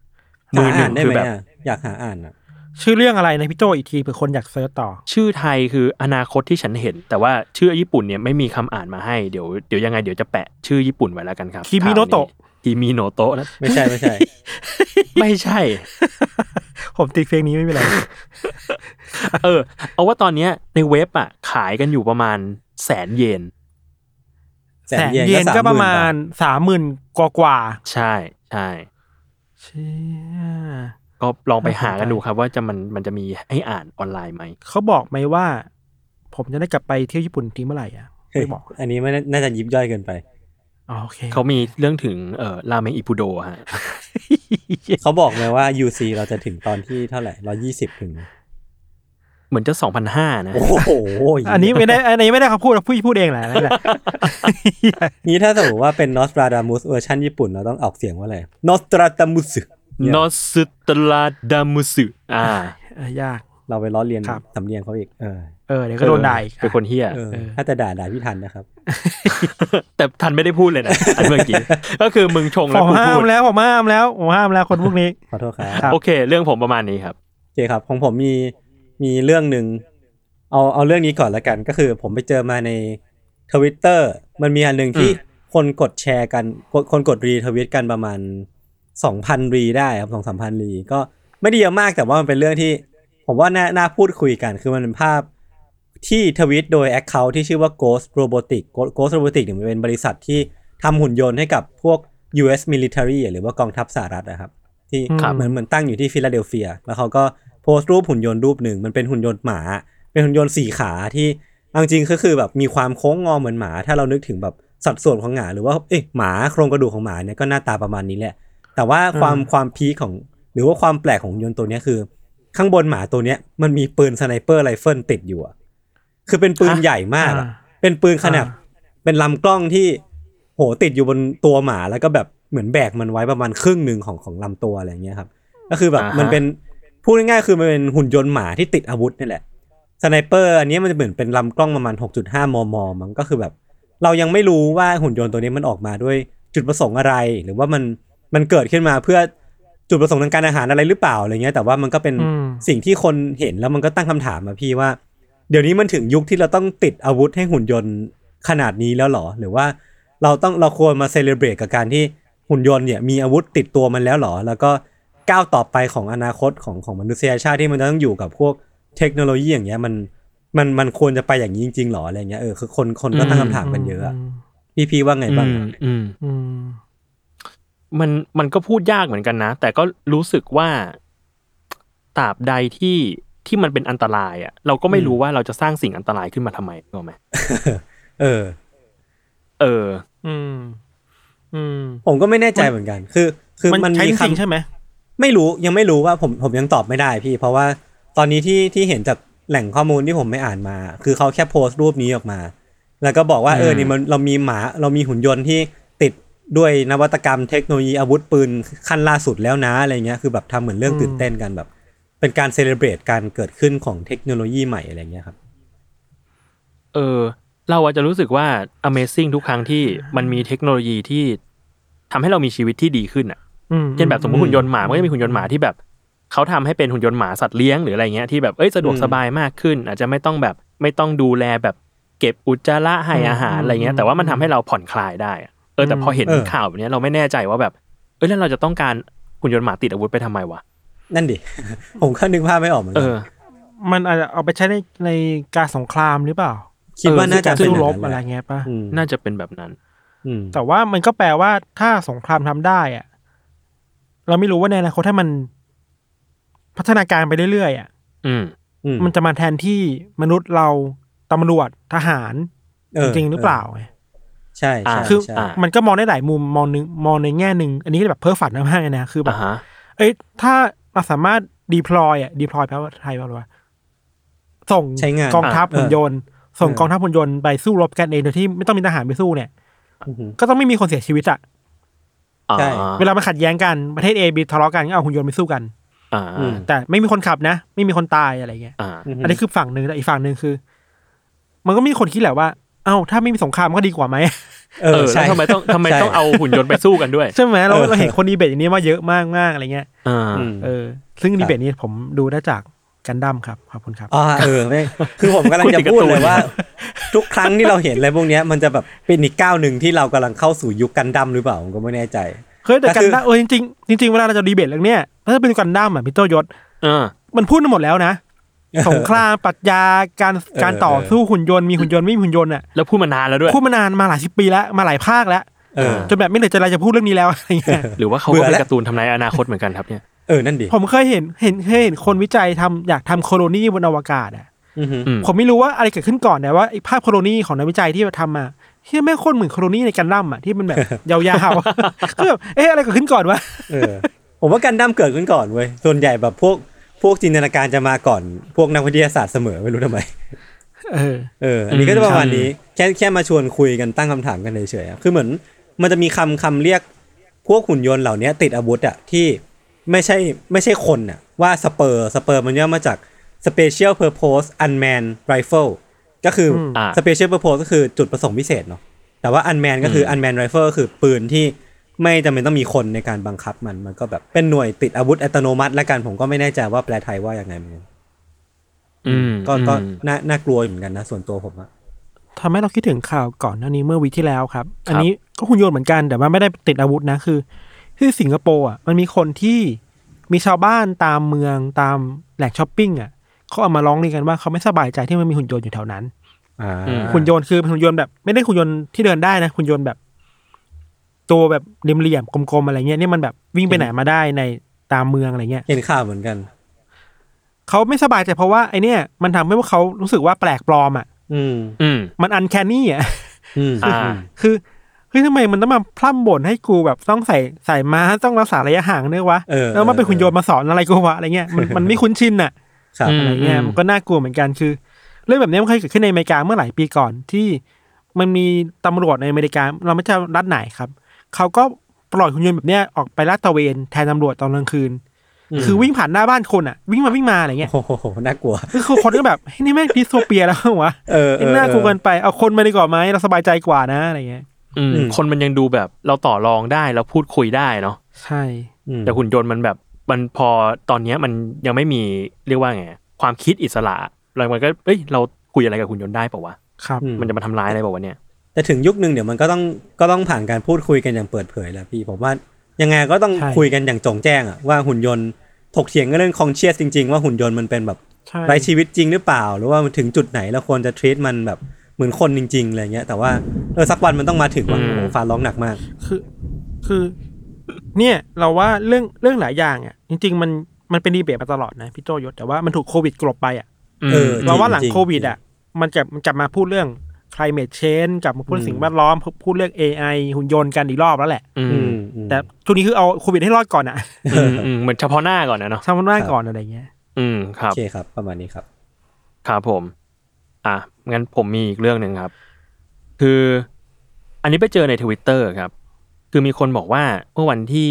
S2: หา
S1: มือหนึ่
S2: อ่านได้
S1: คือ
S2: ไหม
S1: แบบ
S2: อะอยากหาอ่านอะ
S3: ชื่อเรื่องอะไรนะพี่โจอีกทีเผื่อคนอยาก search ต่อ
S1: ชื่อไทยคืออนาคตที่ฉันเห็น แต่ว่าชื่อญี่ปุ่นเนี่ยไม่มีคำอ่านมาให้เดี๋ยวเดี๋ยวยังไงเดี๋ยวจะแปะชื่อญี่ปุ่นไว้แล้วกันครับ
S3: คิมิโนโตะ
S1: คิมิโนโตะนะ
S2: ไม่ใช่ไม่ใช่
S1: ไม่ใช่
S3: ผมติดเพลงนี้ไม่เป็นไร
S1: เออ เอาว่าตอนเนี้ยในเว็บอะ ขายกันอยู่ประมาณแสนเยน
S3: แสนเยนก็ประมาณสามหมื่นกว่ากว่า
S1: ใช่ใช่
S3: ๆเชี่ย
S1: ก็ลองไปหากัน
S3: น่าสนใจ
S1: ดูครับ ว่าจะมันมันจะมีให้อ่านออนไลน์ไหม
S3: เขาบอกไหมว่า ผมจะได้กลับไปเที่ยวญี่ปุ่นทีเมื่อไหร่อะ
S2: เฮ้ย
S3: ไม่บอก
S2: อันนี้ไม่น่าน่าจะยิบย่อยเกินไป
S3: อ๋อโอเค
S1: เขามีเรื่องถึงเอ่อราเมงอิปุโดฮะ
S2: เขาบอกไหมว่า UC เราจะถึงตอนที่เท่าไหร่ร้อยี่สิบถึง
S1: เหมือนจะสองพันห้านะ
S2: โอ้โห
S3: อันนี้ไม่ได้ อันนี้ไม่ได้เขาพูดเราพูดพูดเองแหละนั่นแหละ
S2: นี้ถ้าสมมติว่าเป็น Nostradamus เวอร์ชันญี่ปุ่นเราต้องออกเสียงว่าอะไร Nostradamus เนี่ย
S1: นอสตลาดามุสึอ่า
S3: เออยาก
S2: เราไปล้อเลียน
S3: ครับ
S2: สำเนียงเขาอีกเออ
S3: เออเดี๋ยวก็โดนด่าอีก
S1: เป็นคนเฮี้ย
S2: เออถ้าจะด่าด่าพี่ทันนะครับ
S1: แต่ทันไม่ได้พูดเลยนะอันเมื่อกี้ก็คือมึงชง
S3: ผ
S1: แล้ว
S3: ม
S1: กู
S3: ห้า
S1: พู
S3: ม
S1: ด
S3: แล้วผมห้ามแล้วผมห้ามแล้วคนพวกนี้
S2: ขอโทษครับ
S3: ครับ
S1: โอเค เรื่องผมประมาณนี้ครับ
S2: โอเคครับของผมมีมีเรื่องหนึ่งเอาเอาเรื่องนี้ก่อนละกัน ก็คือผมไปเจอมาในทวิตเตอร์มันมีอันหนึ่งที่
S1: อืม
S2: คนกดแชร์กันคนคนกดรีทวิตกันประมาณสองพันรีได้ครับสองสามพันรีก็ไม่ได้เยอะมากแต่ว่ามันเป็นเรื่องที่ ผมว่าน่าน่าพูดคุยกัน คือมันเป็นภาพที่ทวิตโดย Account ที่ชื่อว่า Ghost Robotic Ghost Robotic เนี่ยมันเป็นบริษัทที่ทำหุ่นยนต์ให้กับพวก US military หรือว่ากองทัพสหรัฐนะครับ ที่
S3: ครับ
S2: เหมือนเหมือนตั้งอยู่ที่ฟิลาเดลเฟีย แล้วเขาก็โพสต์รูปหุ่นยนต์รูปหนึ่ง มันเป็นหุ่นยนต์หมา เป็นหุ่นยนต์สี่ขาที่เอาจริงๆก็คือแบบมีความโค้งงอเหมือนหมา ถ้าเรานึกถึงแบบสัดส่วนของหมาหรือว่าเอ๊ะหมาโครงกระดูกของหมาเนี่ยก็หน้าตาประมาณนี้แหละ แต่ว่าความความ peak ของหรือว่าความแปลกของหุ่นยนต์ตัวเนี้ยคือ ข้างบนหมาตัวเนี้ยมันมีปืน sniper rifle ติดอยู่อะคือเป็นปืน
S1: ฮะ
S2: ใหญ่มากอะ
S3: อ่า
S2: เป็นปืนขนาด
S3: อ่า
S2: เป็นลำกล้องที่โหติดอยู่บนตัวหมาแล้วก็แบบเหมือนแบกมันไว้ประมาณครึ่งหนึ่งของของลำตัวอะไรเงี้ยครับ ก็คือแบบ
S1: อ่าฮะ
S2: มันเป็นพูดง่ายๆคือมันเป็นหุ่นยนต์หมาที่ติดอาวุธนี่แหละ sniper อันนี้มันจะเหมือนเป็นลำกล้องประมาณ 6.5 มม มันก็คือแบบ เรายังไม่รู้ว่าหุ่นยนต์ตัวนี้มันออกมาด้วยจุดประสงค์อะไร หรือว่ามันมันเกิดขึ้นมาเพื่อจุดประสงค์ทางการอาหารอะไรหรือเปล่าอะไรเงี้ยแต่ว่ามันก็เป็น
S3: อืม
S2: สิ่งที่คนเห็นแล้วมันก็ตั้งคำถามมาพี่ว่า เดี๋ยวนี้มันถึงยุคที่เราต้องติดอาวุธให้หุ่นยนต์ขนาดนี้แล้วเหรอ หรือว่าเราต้องเราควรมาเซเลบรตกับการที่หุ่นยนต์เนี่ยมีอาวุธติดตัวมันแล้วเหรอ แล้วก็ก้าวต่อไปของอนาคตของของมนุษยชาติที่มันจะต้องอยู่กับพวกเทคโนโลยีอย่างเงี้ยมันมันมันควรจะไปอย่างนี้จริงๆหรออะไรเงี้ยเออคือคนคนก็ตั้งคำถามกันเยอะอะพี่พี่ว่าไงบ้าง
S1: อืมอืม
S3: อืม
S1: มันมันก็พูดยากเหมือนกันนะ แต่ก็รู้สึกว่า ตราบใดที่ที่มันเป็นอันตรายอะ เราก็ไม่รู้ว่าเราจะสร้างสิ่งอันตรายขึ้นมาทำไมถูกไหม
S2: เออ
S1: เออ
S3: อืม อืม
S2: ผมก็ไม่แน่ใจเหมือนกัน คือ คือ
S3: มัน
S2: มัน
S3: ใช้
S2: มี
S3: จริงๆ
S2: คำ
S3: ใช่ไหม
S2: ไม่รู้ยังไม่รู้ว่าผมผมยังตอบไม่ได้พี่ เพราะว่าตอนนี้ที่ที่เห็นจากแหล่งข้อมูลที่ผมไม่อ่านมา คือเขาแค่โพสต์รูปนี้ออกมา แล้วก็บอกว่า
S1: อืม
S2: เออนี่มันเรามีหมาเรามีหุ่นยนต์ที่ติดด้วยนวัตกรรมเทคโนโลยีอาวุธปืนขั้นล่าสุดแล้วนะอะไรเงี้ยคือแบบทำเหมือนเรื่อง
S3: อืม
S2: ตื่นเต้นกันแบบ เป็นการเซเลบรตการเกิดขึ้นของเทคโนโลยีใหม่อะไรเงี้ยครับ
S1: เออ เราอาจจะรู้สึกว่า Amazing ทุกครั้งที่มันมีเทคโนโลยีที่ทำให้เรามีชีวิตที่ดีขึ้นอะ
S3: อืม
S1: เช่นแบบสมมติหุ่นยนต์หมามันก็จะมีหุ่นยนต์หมาที่แบบเขาทำให้เป็นหุ่นยนต์หมาสัตว์เลี้ยงหรืออะไรเงี้ยที่แบบเอ้ยสะดวก
S2: อืม
S1: สบายมากขึ้น อาจจะไม่ต้องแบบไม่ต้องดูแลแบบเก็บอุจจาระให้อาหารอะไรเงี้ยแต่ว่ามันทำให้เราผ่อนคลายได้อะเออแต่พอเห็นข่าวแบบเนี้ยเราไม่แน่ใจว่าแบบเอ้ยแล้วเราจะต้องการหุ่นยนต์หมาติดอาวุธไปทำไมวะ
S2: นั่นดิ ผมก็นึกภาพไม่ออกเหมือน
S1: เอ
S2: กั
S1: อ
S3: มันอาจจะเอาไปใช้ในในการสงครามหรือเปล่า
S2: คิดว่าน่าจะ
S1: ซึ่
S2: เป็น
S3: สู้
S2: อย่ารง
S3: บ
S2: นั้น
S3: อะไร
S2: แหละ
S3: เงี้ยป่ะ
S2: อืม
S1: น่าจะเป็นแบบนั้น
S2: อืม
S3: แต่ว่ามันก็แปลว่าถ้าสงครามทำได้อะเราไม่รู้ว่าในอนาคตถ้ามัน พัฒนาการไปเรื่อยๆอะ
S1: อืม
S2: อืม
S3: มันจะมาแทนที่มนุษย์เราตำรวจทหาร
S2: เออ
S3: จริงๆหรือเปล่าไง
S2: ใช่ใช่
S3: คือ
S2: ใช่
S1: อ่า
S3: มันก็มองได้หลายมุมมองหนึ่งมองในแง่หนึ่งอันนี้แบบเพ้อฝันมากๆเลยนะคือแบ
S1: อ่า
S3: บ
S1: ฮะ
S3: เอ้ยถ้า เราสามารถดีพลอยอะดีพลอยแปลว่าไทยแปลว่าส่ง
S2: ใช้งาน
S3: กองทัพ
S2: อะ
S3: หุ่นยนต์ ส่ง
S2: เออ
S3: กองทัพหุ่นยนต์ไปสู้รบกันเองโดยที่ไม่ต้องมีทหารไปสู้เนี่ย
S2: อือหือ
S3: ก็ต้องไม่มีคนเสียชีวิตอะ
S1: อ่า
S2: ใช่
S3: เวลามันขัดแย้งกันประเทศเอบีทะเลาะกันก็เอาหุ่นยนต์ไปสู้กัน
S1: อ่า
S2: อืม
S3: แต่ไม่มีคนขับนะ ไม่มีคนตายอะไรเงี้ย
S1: อ่า
S3: อันนี้คือฝั่งหนึ่งแต่อีกฝั่งหนึ่งคือ มันก็มีคนคิดแหละว่า เอ้าถ้าไม่มีสงครามก็ดีกว่าไหม
S2: เอ
S1: เอ
S2: อ
S1: อ
S2: ใช่
S1: แล้วทำไมต้องทำไม
S2: ใช่
S1: ต้องเอาหุ่นยนต์ไปสู้กันด้วย
S3: ใช่ไหมเรา
S2: เออ
S3: เราเห็นคนดีเบตอย่างนี้มาเยอะมากมากๆอะไรเงี้ย
S1: อ่า
S2: อืม
S3: เออ ซึ่งดีเบตนี้ผมดูได้จากกันดั้มครับขอบคุณครับ
S2: อ่าเออไม่คือผมกำลัง
S1: คุณ
S2: จะ
S1: ติดการ์
S2: พูด
S1: ตูน
S2: เลยว่า ทุกครั้งที่เราเห็นอะไรพวกเนี้ยมันจะแบบเป็นอีกก้าวหนึ่งที่เรากำลังเข้าสู่ยุคกันดั้มหรือเปล่าผมก็ไม่แน่ใจ
S3: เฮ้ยแต่
S2: แต่
S3: กัน
S2: คือ
S3: ดั้มเออจริงๆจริงๆเวลาเราจะดีเบตเรื่องเนี้ยถ้าเป็นกันดั้มอะพี่โตยศ
S1: อ่า
S3: มันพูดมาหมดแล้วนะ สงครามปรัชญาการการต่อสู้หุ่นยนต์มีหุ่นยนต์ไม่มีหุ่นยนต์อะ
S1: แล้วพูดมานานแล้วด้วย
S3: พูดมานานมาหลายสิบปีแล้วมาหลายภาคแล้ว
S2: เออ
S3: จนแบบไม่เหลือใจอะไรจะพูดเรื่องนี้แล้วอะไรเงี้ย
S1: หรือว่าเขา
S2: เบื่
S1: ก็
S2: อ
S1: เป็น
S2: แล้ว
S1: การ์ตูนทำนายอนาคตเหมือนกันครับเนี่ย
S2: เออนั่นดิ
S3: ผมเคยเห็นเห็นเคยเห็นคนวิจัยทำอยากทำโคโลนีบนอวกาศอะ
S2: อือฮึ
S1: อืม
S3: ผมไม่รู้ว่าอะไรเกิดขึ้นก่อนแต่ว่าไอ้ภาพโคโลนีของนักวิจัยที่ทำมาเฮียแม่งโคตรเหมือนโคโลนีในกันดั้มอะที่มันแบบยาวๆก็แบบเอ๊ะอะไรเกิดขึ้นก่อนวะ
S2: เออผมว่ากันดั้มเกิดขึ้นก่อนเว้ยส่วนใหญ่แบบพวก พวกจินตนาการจะมาก่อนพวกนักวิทยาศาสตร์เสมอไม่รู้ทำไม
S3: เออ
S2: เอออันนี้ก็จะประมาณ
S1: อืม
S2: นี้แค่แค่มาชวนคุยกันตั้งคำถามกันเฉยๆอะคือเหมือนมันจะมีคำคำเรียกพวกหุ่นยนต์เหล่านี้ติดอาวุธอะที่ไม่ใช่ไม่ใช่คนอะว่า SPUR SPUR มันย่อมาจาก Special Purpose Unmanned Rifle ก็คืออ่า Special Purpose ก็คือจุดประสงค์พิเศษเนาะแต่ว่า Unmanned ก็คือ Unmanned Rifle ก็คือปืนที่ ไม่จำเป็นต้องมีคนในการบังคับมันมันก็แบบเป็นหน่วยติดอาวุธอัตโนมัติและกันผมก็ไม่แน่ใจว่าแปลไทยว่าอย่างไงเหมือนกัน
S1: อืม
S2: ก็ก็
S1: อืม
S2: น่าน่ากลัวอยู่เหมือนกันนะส่วนตัวผมอะ
S3: ทำให้เราคิดถึงข่าวก่อนหน้านี้เมื่อ week ที่แล้วครับ อันนี้ก็หุ่นยนต์เหมือนกันแต่ว่าไม่ได้ติดอาวุธนะคือ ที่สิงคโปร์อะมันมีคนที่มีชาวบ้านตามเมืองตามแหล่งช้อปปิ้งอะเขาเอามาร้องเรียนกันว่าเขาไม่สบายใจที่มันมีหุ่นยนต์อยู่แถวนั้น
S2: อ่า
S3: หุ่นยนต์คือเป็นหุ่นยนต์แบบ ไม่ได้หุ่นยนต์ที่เดินได้นะหุ่นยนต์แบบ ตัวแบบเหลี่ยมๆกลมๆอะไรเงี้ยนี่มันแบบวิ่งไปไหนมาได้ในตามเมืองอะไรเงี้ย
S2: เห็นข่าวเหมือนกัน
S3: เขาไม่สบายใจเพราะว่าไอเนี้ยมันทำให้พวกเขารู้สึกว่าแปลกปลอมอะ
S2: อืม
S1: อืม
S3: มันอันแคนนี่อะ
S2: อืม
S1: อ่า
S3: คือเฮ้ยทำไมมันต้องมาพร่ำบ่นให้กูแบบต้องใส่ใส่มาต้องรักษาระยะห่างเนี่ยวะ
S2: เออ
S3: แล้วมาเป็นหุ่นยนต์มาสอนอะไรกูวะอะไรเงี้ยมันมันไม่คุ้นชินอะ
S2: ครับ
S1: อืม
S3: อะไรเงี้ยมันก็น่ากลัวเหมือนกันคือ เรื่องแบบนี้มันเคยเกิดขึ้นในอเมริกาเมื่อหลายปีก่อนที่มันมีตำรวจในอเมริกา เราไม่ใช่รัฐไหนครับ เขาก็ปล่อยหุ่นยนต์แบบเนี้ยออกไปลาดตระเวนแทนตำรวจตอนกลางคืน คือวิ่งผ่านหน้าบ้านคนอะ วิ่งมาวิ่งมาอะไรเงี้ย
S2: โอ้โหน่ากลัว
S3: คือคนก็แบบเฮ้ยนี่แม่งดิสโทเปียแล้ววะ
S2: เออเออ
S3: น่ากลัวเกินไปเอาคนมาดีกว่าไหมเราสบายใจกว่านะอะไรเงี้ย
S1: อืม
S2: อืม
S1: คนมันยังดูแบบเราต่อรองได้เราพูดคุยได้เนาะ
S3: ใช่
S2: อืม
S1: แต่หุ่นยนต์มันแบบมันพอตอนเนี้ยมันยังไม่มีเรียกว่าไงความคิดอิสระเรามันก็เอ้ยเราคุยอะไรกับหุ่นยนต์ได้เปล่าวะ
S3: ครับ
S2: อืม
S1: มันจะมาทำร้ายอะไรเปล่าวะเนี่ย
S2: แต่ถึงยุคนึงเดี๋ยวมันก็ต้องก็ต้องผ่านการพูดคุยกันอย่างเปิดเผยแหละพี่ผมว่ายังไงก็ต้อง
S3: ใช่
S2: คุยกันอย่างจงแจ้งอะว่าหุ่นยนต์ถกเถียงกันเรื่องคองเชียสจริง ๆ ว่าหุ่นยนต์มันเป็นแบบ
S3: ใช่
S2: ไร้ชีวิตจริงหรือเปล่า หรือว่ามันถึงจุดไหนแล้วควรจะทรีตมันแบบเหมือนคนจริง ๆอะไรเงี้ย แต่ว่าเออสักวันมันต้องมาถึงว่า
S1: อืม
S2: โอ้โหฟ้าร้องหนักมาก
S3: คือ คือ เนี่ยเราว่าเรื่องเรื่องหลายอย่างอะ จริง ๆ มันมันเป็นดีเบตมาตลอดนะพี่โจยศแต่ว่ามันถูกโควิดกลบไปอะ
S2: เออ
S3: เราว่าหลัง
S2: จริงๆ
S3: โควิดอะ มันจะมันกลับมาพูดเรื่อง climate change กลับมาพูด
S2: อืม
S3: สิ่งแวดล้อม พูดเรื่อง AI หุ่นยนต์กันอีกรอบแล้วแหละ
S1: อื
S2: อื
S1: ม
S2: มอืม
S3: แต่ช่วงนี้คือเอาโควิดให้รอดก่อนอะ
S1: อืมอืมเหมือนเฉพาะหน้าก่อนนะเนาะ
S3: ทำมันหน้าก่อนอะไรเงี้ย
S1: อืมครั
S2: โอบเคครับ ประมาณนี้ครับ
S1: ครับผม อะงั้นผมมีอีกเรื่องหนึ่งครับ คืออันนี้ไปเจอในทวิตเตอร์ครับ คือมีคนบอกว่าเมื่อวันที่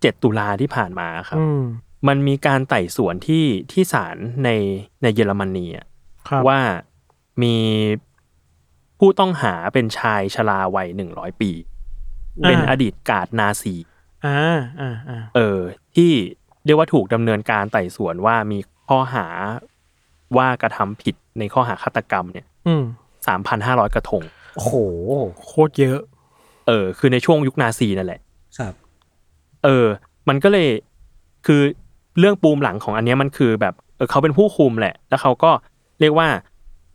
S1: เจ็ดตุลาที่ผ่านมาครับ
S3: อืม
S1: มันมีการไต่สวนที่ที่ศาลในในเยอรมนีอะ
S3: ครับ
S1: ว่ามี ผู้ต้องหาเป็นชายชราวัยหนึ่งร้อยปี เป็นอดีตกาดนาซี
S3: อ่าอ่าอ่า
S1: เออ ที่เรียกว่าถูกดำเนินการไต่สวนว่ามีข้อหาว่ากระทำผิดในข้อหาฆาตกรรมเนี่ย
S3: อืม
S1: สามพันห้าร้อยกระทง
S2: โอ้โห
S3: โคตรเยอะ
S1: เออ คือในช่วงยุคนาซีนั่นแหละ
S2: ครับ
S1: เออ มันก็เลยคือเรื่องปูมหลังของอันเนี้ยมันคือแบบเออเขาเป็นผู้คุมแหละ แล้วเขาก็เรียกว่า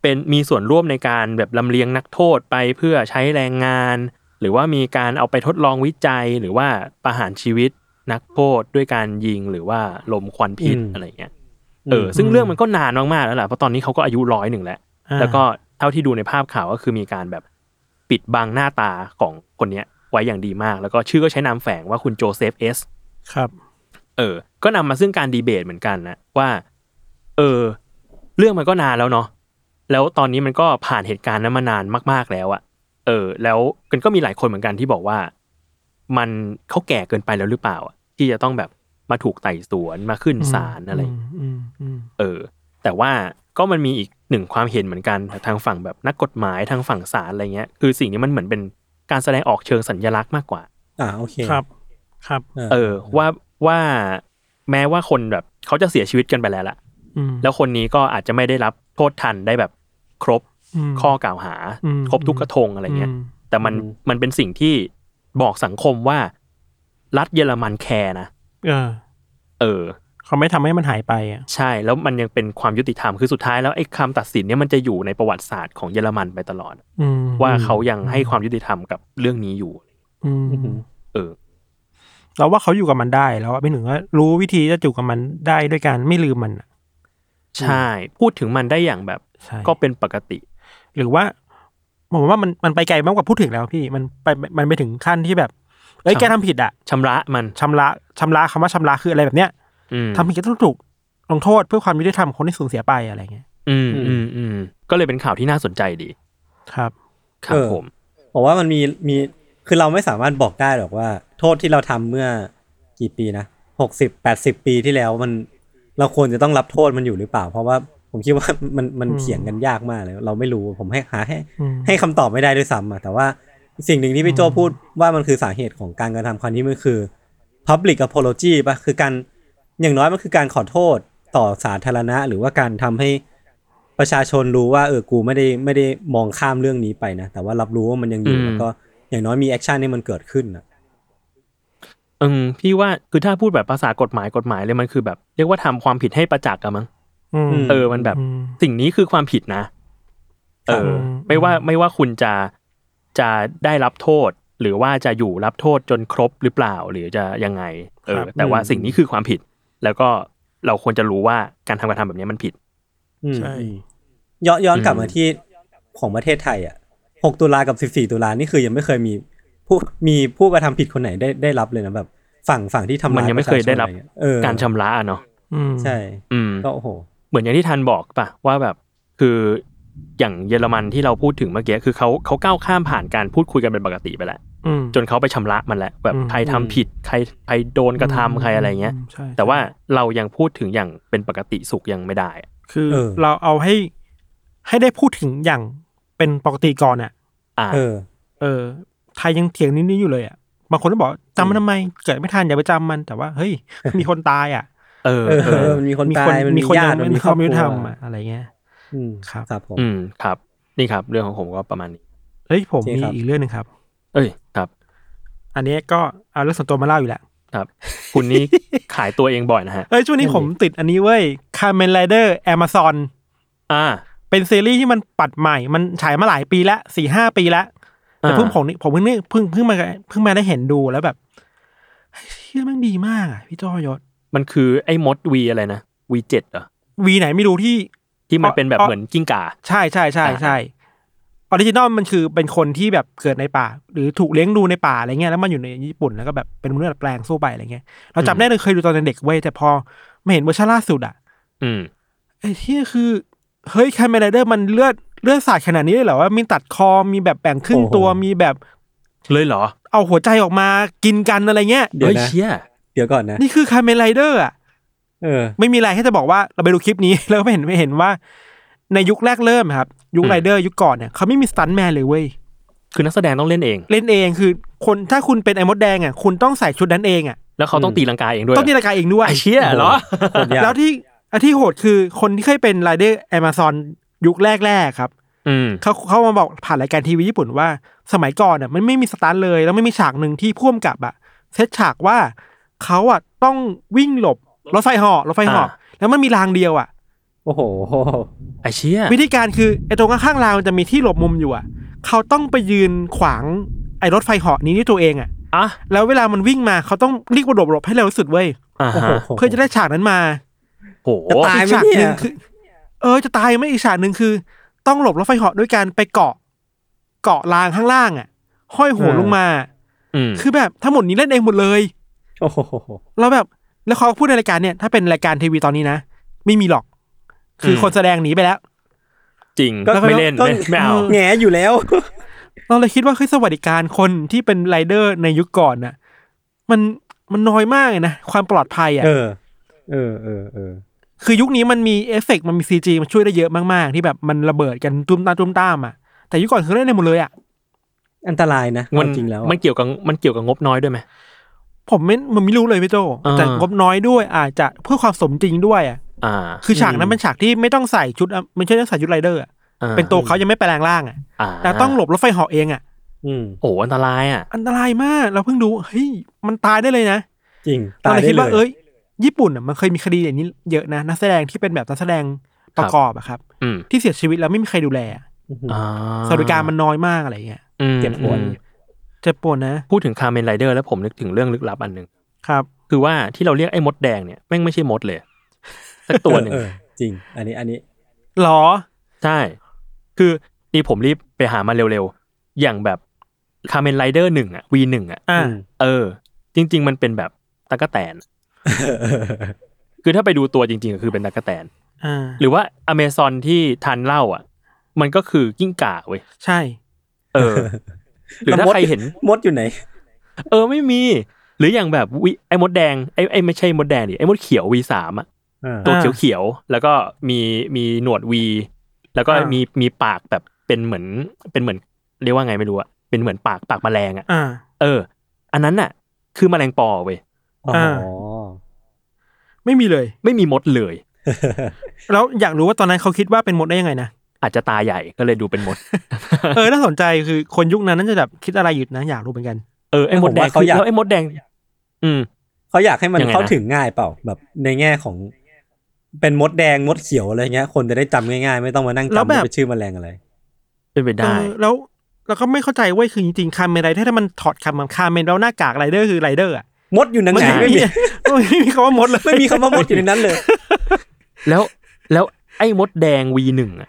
S1: เป็นมีส่วนร่วมในการแบบลำเลียงนักโทษไปเพื่อใช้แรงงาน หรือว่ามีการเอาไปทดลองวิจัยหรือว่าประหารชีวิตนักโทษด้วยการยิงหรือว่าลมควันพิษ
S2: อืม
S1: อะไรเงี้ยเออซึ่งเรื่องมันก็นานมากๆแล้วแหละเพราะตอนนี้เขาก็อายุร้อยหนึ่งแล้ว
S3: อ่า
S1: แล้วก็เท่าที่ดูในภาพข่าวก็คือมีการแบบปิดบังหน้าตาของคนเนี้ยไว้อย่างดีมาก แล้วก็ชื่อก็ใช้นามแฝงว่าคุณโจเซฟเอส
S3: ครับ
S1: เออ ก็นำมาซึ่งการดีเบตเหมือนกันนะว่า เออ เรื่องมันก็นานแล้วเนาะ แล้วตอนนี้มันก็ผ่านเหตุการณ์นั้นมานานมาก ๆแล้วอะเออ แล้วกันก็มีหลายคนเหมือนกันที่บอกว่า มันเขาแก่เกินไปแล้วหรือเปล่าอะที่จะต้องแบบมาถูกไต่สวนมาขึ้นศาลอะไรอย่างเงี้ย
S3: อืมอืม
S1: เออ แต่ว่าก็มันมีอีกหนึ่งความเห็นเหมือนกันทางฝั่งแบบนักกฎหมายทางฝั่งศาลอะไรเงี้ย คือสิ่งนี้มันเหมือนเป็นการแสดงออกเชิงสัญลักษณ์มากกว่า
S2: อ่าโอเค
S3: ครับ ครับ
S1: เออ ว่าว่าแม้ว่าคนแบบเขาจะเสียชีวิตกันไปแล้วล่ะ
S3: อืม
S1: แล้วคนนี้ก็อาจจะไม่ได้รับโทษทันได้แบบ ครบ
S3: ม
S1: ข้อกล่าวหา
S3: อืม
S1: ครบทุกกระทงอะไรเงี้ย
S3: ม
S1: แต่มันมันเป็นสิ่งที่บอกสังคมว่า รัฐเยอรมันแคร์นะ
S3: เออ
S1: เออ
S3: เขาไม่ทำให้มันหายไปอะ
S1: ใช่แล้วมันยังเป็นความยุติธรรมคือสุดท้ายแล้วไอ้คำตัดสินเนี่ยมันจะอยู่ในประวัติศาสตร์ของเยอรมันไปตลอด
S3: อืม
S1: ว่าเขายังให้ความยุติธรรมกับเรื่องนี้อยู่
S3: อืม
S1: เออ
S3: เราว่าเขาอยู่กับมันได้แล้วอะไม่ถึงว่ารู้วิธีจะอยู่กับมันได้ด้วยการไม่ลืมมันอะ
S1: ใช่ พูดถึงมันได้อย่างแบบ
S3: ใช่
S1: ก็เป็นปกติ
S3: หรือว่าผมว่ามันมันไปไกลมากกว่าพูดถึงแล้วพี่มันไปมันไปถึงขั้นที่แบบ เอ้ย
S1: ครับ
S3: แกทำผิดอะ
S1: ชำระมัน
S3: ชำระชำระคำว่าชำระคืออะไรแบบเนี้ย
S1: อืม
S3: ทำผิดก็ต้องถูกลงโทษเพื่อความยุติธรรมของคนที่สูญเสียไปอะไรเงี้ย
S1: อืมอืมอืมก็เลยเป็นข่าวที่น่าสนใจดี
S3: ครับ
S1: ครับ
S2: เออ
S1: ผม
S2: บอกว่ามันมีมีคือเราไม่สามารถบอกได้หรอกว่า โทษที่เราทำเมื่อกี่ปีนะหกสิบแปดสิบปีที่แล้วมันเราควรจะต้องรับโทษมันอยู่หรือเปล่า เพราะว่า ผมคิดว่ามันมัน
S3: อืม
S2: เถียงกันยากมากเลย เราไม่รู้ผมให้หาให้
S3: อืม
S2: ให้คำตอบไม่ได้ด้วยซ้ำอะแต่ว่าสิ่งหนึ่งที่พี่โจพูดว่ามันคือสาเหตุของการกระทำครั้งนี้มันคือ public apology ปะคือการอย่างน้อยมันคือการขอโทษต่อสาธารณะ หรือว่าการทำให้ประชาชนรู้ว่าเออกูไม่ได้ไม่ได้มองข้ามเรื่องนี้ไปนะ แต่ว่ารับรู้ว่ามันยังอยู่แล้วก็อย่างน้อยมี action ให้มันเกิดขึ้นอะ
S1: อืมพี่ว่าคือถ้าพูดแบบภาษากฎหมายกฎหมายเลยมันคือแบบ เรียกว่าทำความผิดให้ประจักษ์อะมั้ง
S3: อืม
S1: เออมันแบบ
S3: อืม
S1: สิ่งนี้คือความผิดนะ เออ
S3: อืม
S1: ไม่ว่าไม่ว่าคุณจะจะได้รับโทษ หรือว่าจะอยู่รับโทษจนครบหรือเปล่า หรือจะยังไง เออ แต่ว่าสิ่งนี้คือความผิด แล้วก็เราควรจะรู้ว่าการทำการทำแบบนี้มันผิด
S2: อืม
S3: ใช่
S2: อืมย้อนย้อนกลับ
S1: อืม
S2: มาที่ของประเทศไทย อะหกตุลากับสิบสี่ตุลานี่คือยังไม่เคยมีผู้มีผู้กระทำผิดคนไหนได้ได้รับเลยนะแบบ ฝั่งฝั่งที่ทำ
S1: มัน
S2: ร้าย
S1: ยังไม่เคยได้รับ
S2: ปะชาชนอะเงี้เออ
S1: การชำระอะเนาะ
S3: อืม
S2: ใช่
S1: อืม
S2: ก็โอ้โห
S1: เหมือนอย่างที่ทันบอกป่ะว่าแบบคืออย่างเยอรมันที่เราพูดถึงเมื่อกี้คือเขาเขาก้าวข้ามผ่านการพูดคุยกันเป็นปกติไปแล้ว
S3: อืม
S1: จนเขาไปชำระมันแล้วแบบ
S3: อืม
S1: ใครทำผิดใครใครโดนกระทำใครอะไรเงี้ย
S3: มใช่
S1: แต่ว่าเรายังพูดถึงอย่างเป็นปกติสุขยังไม่ได้อะ
S3: คือ
S2: เออ
S3: เราเอาให้ให้ได้พูดถึงอย่างเป็นปกติก่อนอะ
S1: อ่า
S2: เออ
S3: เออไทยยังเถียงนิดนี้อยู่เลยอะบางคนก็บอกจำมันทำไมเกิดไม่ทันอย่าไปจำมันแต่ว่าเฮ้ยมีคนตายอะ
S1: เออ
S2: เออ
S1: เออ
S2: มันมีคนตายมันมี
S3: คน
S2: ญา
S3: ยั
S2: ติ
S3: ง
S2: มัน
S3: ไม่
S2: มี
S3: มี
S2: ค
S3: ค
S2: รอ
S3: วา
S2: บ
S3: ม
S2: ค
S3: ยุ
S2: รั
S3: ติ
S2: ว
S3: ธรรมอะอะไรเงี้ย
S2: อืม
S3: ครับ
S2: ครับผม
S1: อืมครับ นี่ครับ เรื่องของผมก็ประมาณนี้
S3: เฮ้ยผม
S2: โอเค
S3: มี
S2: ครับ
S3: อีกเรื่องหนึ่งครับ
S1: เอ้ยครับ
S3: อันนี้ก็เอาเรื่องส่วนตัวมาเล่าอยู่แหละ
S1: ครับ คุณนี่ขายตัวเองบ่อยนะฮะ
S3: เอ้ยช่วงนี้ผมติดอันนี้เว้ยคา m มนไรเดอร์แอมซอน
S1: อ่า
S3: เป็นซีรีส์ที่มันปัดใหม่ มันฉายมาหลายปีแล้วสี่ห้าปีแล้วแต่เพิ่ง
S1: อ่า
S3: ผมนี่ผมเพิ่งนี่เพิ่งเพิ่งมาเพิ่งมาได้เห็นดูแล้วแบบเชื่อมันดีมากอะพี่จอยศ
S1: มันคือไอ้มดวีอะไรนะV เจ็ดเหรอ
S3: V ไหนไม่รู้ที่
S1: ที่มันเป็นแบบ
S3: อ๋อ
S1: เหมือนกิ้งก่า
S3: ใช่ใช่ใช่
S1: อ่า
S3: ใช่ original มันคือเป็นคนที่แบบเกิดในป่า หรือถูกเลี้ยงดูในป่าอะไรเงี้ยแล้วมันอยู่ในญี่ปุ่นแล้วก็แบบเป็นมนุษย์ดัดแปลงสู้ไปอะไรเงี้ยเราจำได้เลยเคยดูตอนเด็กเว้ยแต่พอมาเห็นเวอร์ชันล่าสุดอะ
S1: อืม
S3: ไอ้ที่คือเฮ้ยคาเมนไรเดอร์มันเลือดเลือดสาดขนาดนี้เลยเหรอว่ามีตัดคอมีแบบแบ่งครึ่งตัวมีแบบ
S1: เลยเหรอ
S3: เอาหัวใจออกมากินกันอะไรเงี้ย
S2: เดี๋ยว
S1: เฮ้ย
S2: นะ
S1: เชี่ย
S2: เดี๋ยวก่อนนะ
S3: นี่คือคาเมนไรเดอร์อะ
S2: เออ
S3: ไม่มีอะไรแค่จะบอกว่าเราไปดูคลิปนี้ แล้วก็ไม่เห็นไม่เห็นว่า ในยุคแรกเริ่มครับ ยุคไรเดอร์ยุคก่อนเนี่ยเขาไม่มีสตันท์แมนเลยเว้ย
S1: คือนักแสดงต้องเล่นเอง
S3: เล่นเองคือคนถ้าคุณเป็นไอ้มดแดงอะคุณต้องใส่ชุดนั้นเองอะ
S1: แล้วเขาต้องตีลังกาเองด้วย
S3: ต้องตีลังกาเองด้วย
S1: ไอเชี่ยเหรอ
S2: โคตรยาก
S3: แล้วที่อันที่โหดคือคนที่เคยเป็นไรเดอร์อเมซอนยุคแรกๆครับ
S1: อืม
S3: เขาเขามาบอกผ่านรายการทีวีญี่ปุ่นว่า สมัยก่อนอะมันไม่มีสตันท์เลย แล้วไม่มีฉากหนึ่งที่พ่วมกับอะเซตฉากว่า เขาอะต้องวิ่งหลบรถไฟเหาะรถไฟเหาะ
S1: อ่า
S3: แล้วมันมีรางเดียวอะ
S2: โอ้โห
S1: ไอเชี่ย
S3: วิธีการคือไอ้ตรงข้างๆรางมันจะมีที่หลบมุมอยู่อะ เขาต้องไปยืนขวางไอ้รถไฟเหาะนี้ด้วยตัวเองอะ
S1: อะ
S3: แล้วเวลามันวิ่งมาเขาต้องรีบกระโดดหลบให้เร็วที่สุดเว้ย
S1: อ่า
S2: โอ้โห
S1: ฮะ
S3: เพื่อจะได้ฉากนั้นมา
S1: โห
S2: จะตาย
S3: อีก
S2: ไหม
S3: ฉาก
S2: เนี่
S3: หนึ่
S2: ย
S3: งคือเออจะตายไหมอีกฉากหนึ่งคือ ต้องหลบรถไฟเหาะด้วยการไปเกาะ เกาะรางข้างล่างอะ ห้อยหัวลงมา
S1: อืม
S3: คือแบบทั้งหมดนี้เล่นเองหมดเลย
S2: โอ้โห
S3: แล้วแบบแล้วเขาพูดในรายการเนี่ยถ้าเป็นรายการทีวีตอนนี้นะ ไม่มีหรอก คือคนแสดงหนีไปแล้ว
S1: จริง
S2: ก็
S1: ไม่เล่น
S2: ก็
S1: ไม่ไม่เอา
S2: แงอยู่แล้ว
S3: เราเลยคิดว่าเฮ้ยสวัสดิการคนที่เป็นไรเดอร์ในยุคก่อนน่ะ มันมันน้อยมากเลยนะ ความปลอดภัยอะ
S2: เออเออเออเออ
S3: คือยุคนี้มันมีเอฟเฟกต์มันมี CG มันช่วยได้เยอะมาก ๆ ที่แบบมันระเบิดกันตู้มต้ามตู้มต้ามอะแต่ยุคก่อนคือเล่นในหมดเลยอะ
S2: อันตรายนะ
S1: มัน
S2: เอาจริงแล้วอะ
S1: มันเกี่ยวกับมันเกี่ยวกับงบน้อยด้วยไหไหม
S3: ผมไม่มันไม่รู้เลยพี่โจ
S1: อ่า
S3: แต่งบน้อยด้วยอาจจะเพื่อความสมจริงด้วยอะ
S1: อ่า
S3: คือฉากนั้นเป็นฉากที่ไม่ต้องใส่ชุดอะไม่ใช่ต้องใส่ชุดไรเดอร์อะ
S1: อ่า
S3: เป็นตัวเขายังไม่แปลงร่างอะ
S1: อ่า
S3: แต่ต้องหลบรถไฟเหาะเองอะ
S2: อืม
S1: โอ้อันตรายอะ
S3: อันตรายมากเราเพิ่งดูเฮ้ยมันตายได้เลยนะ
S2: จริง
S3: ตอน
S2: ตาย
S3: แรก
S2: ได้
S3: คิด
S2: เล
S3: ว่ายเอ้ย ญี่ปุ่นอะมันเคยมีคดีอย่างนี้เยอะนะนักแสดงที่เป็นแบบนักแสดงประกอบอะครับ
S1: อืม
S3: ที่เสียชีวิตแล้วไม่มีใครดูแลอะ
S1: อ่า
S3: สวัสดิการมันน้อยมากอะไรเงี้ย
S1: อืม
S2: เจ็บปวด
S1: อืม
S3: เจ็บปวดนะ
S1: พูดถึงคาร์เมนไรเดอร์แล้วผมนึกถึงเรื่องลึกลับอันหนึ่ง
S3: ครับ
S1: คือว่าที่เราเรียกไอ้มดแดงเนี่ยแม่งไม่ใช่มดเลยสักตัวหนึ่ง
S2: เออจริง อันนี้อันนี้
S3: หรอ
S1: ใช่ คือนี่ผมรีบไปหามาเร็วๆ อย่างแบบคาร์เมนไรเดอร์หนึ่งอะ V หนึ่งอะ
S3: อ่า
S2: อืม
S1: เออ จริง ๆ มันเป็นแบบตะกแตน คือถ้าไปดูตัวจริง ๆ ก็คือเป็นตะกแตน
S3: อ่า
S1: หรือว่าอเมซอนที่ทันเล่าอะ มันก็คือกิ้งก่าเว้ย
S3: ใช่
S1: เออ หรือถ้าใครเห็น
S2: มดอยู่ไหน
S1: เออไม่มี หรืออย่างแบบวิไอ้มดแดงไอ้ไอ้ไม่ใช่มดแดงดิไอ้มดเขียว V สามอะ
S2: อ่า
S1: ตัว
S3: อ่า
S1: เขียวๆแล้วก็มีมีหนวดวี แล้วก็
S3: อ่ามี
S1: มีมีปากแบบเป็นเหมือนเป็นเหมือน เรียกว่าไงไม่รู้อะเป็นเหมือนปากปากแมลงอะ
S3: อ่า
S1: เออ อันนั้นน่ะ คือแมลงปอเว้ย
S2: อ๋อ
S3: อ่าไม่มีเลย
S1: ไม่มีมดเลย
S3: แล้วอยากรู้ว่าตอนนั้นเขาคิดว่าเป็นมดได้ยังไงนะ
S1: อาจจะตาใหญ่ก็เลยดูเป็นมด
S3: เออน่าสนใจคือคนยุคนั้นน่าจะแบบคิดอะไรอยู่นะอยากรู้เหมือนกัน
S1: เออไอ้มดแดงคือแล้วไอ้มดแดง อืม
S2: เขาอยากให้มัน
S1: ยังไงนะ
S2: เข้าถึงง่ายเปล่าแบบในแง่ของ เป็นมดแดงมดเขียวอะไรเงี้ย คนจะได้จำง่าย ๆ ไม่ต้องมานั่ง
S3: แล้ว
S2: จำ
S3: แบบ
S2: ว่าเป็นชื่อแมลงอะไร
S1: เป็นไปได้
S3: เออแล้วแล้วก็ไม่เข้าใจเว้ยคือจริงๆคาร์เมนไรเดอร์ถ้ามันถอดคำมันคาร์เมนแล้วหน้ากากไรเดอร์คือไรเดอร์อะ
S2: มดอยู่นังไหน
S3: มัน
S2: ไม่มี
S3: ไม่มีคำว่ามดเลย
S2: ไม่มีคำว่ามดอยู่ในนั้นเลย
S1: แล้วแล้วไอ้มดแดง V หนึ่งอะ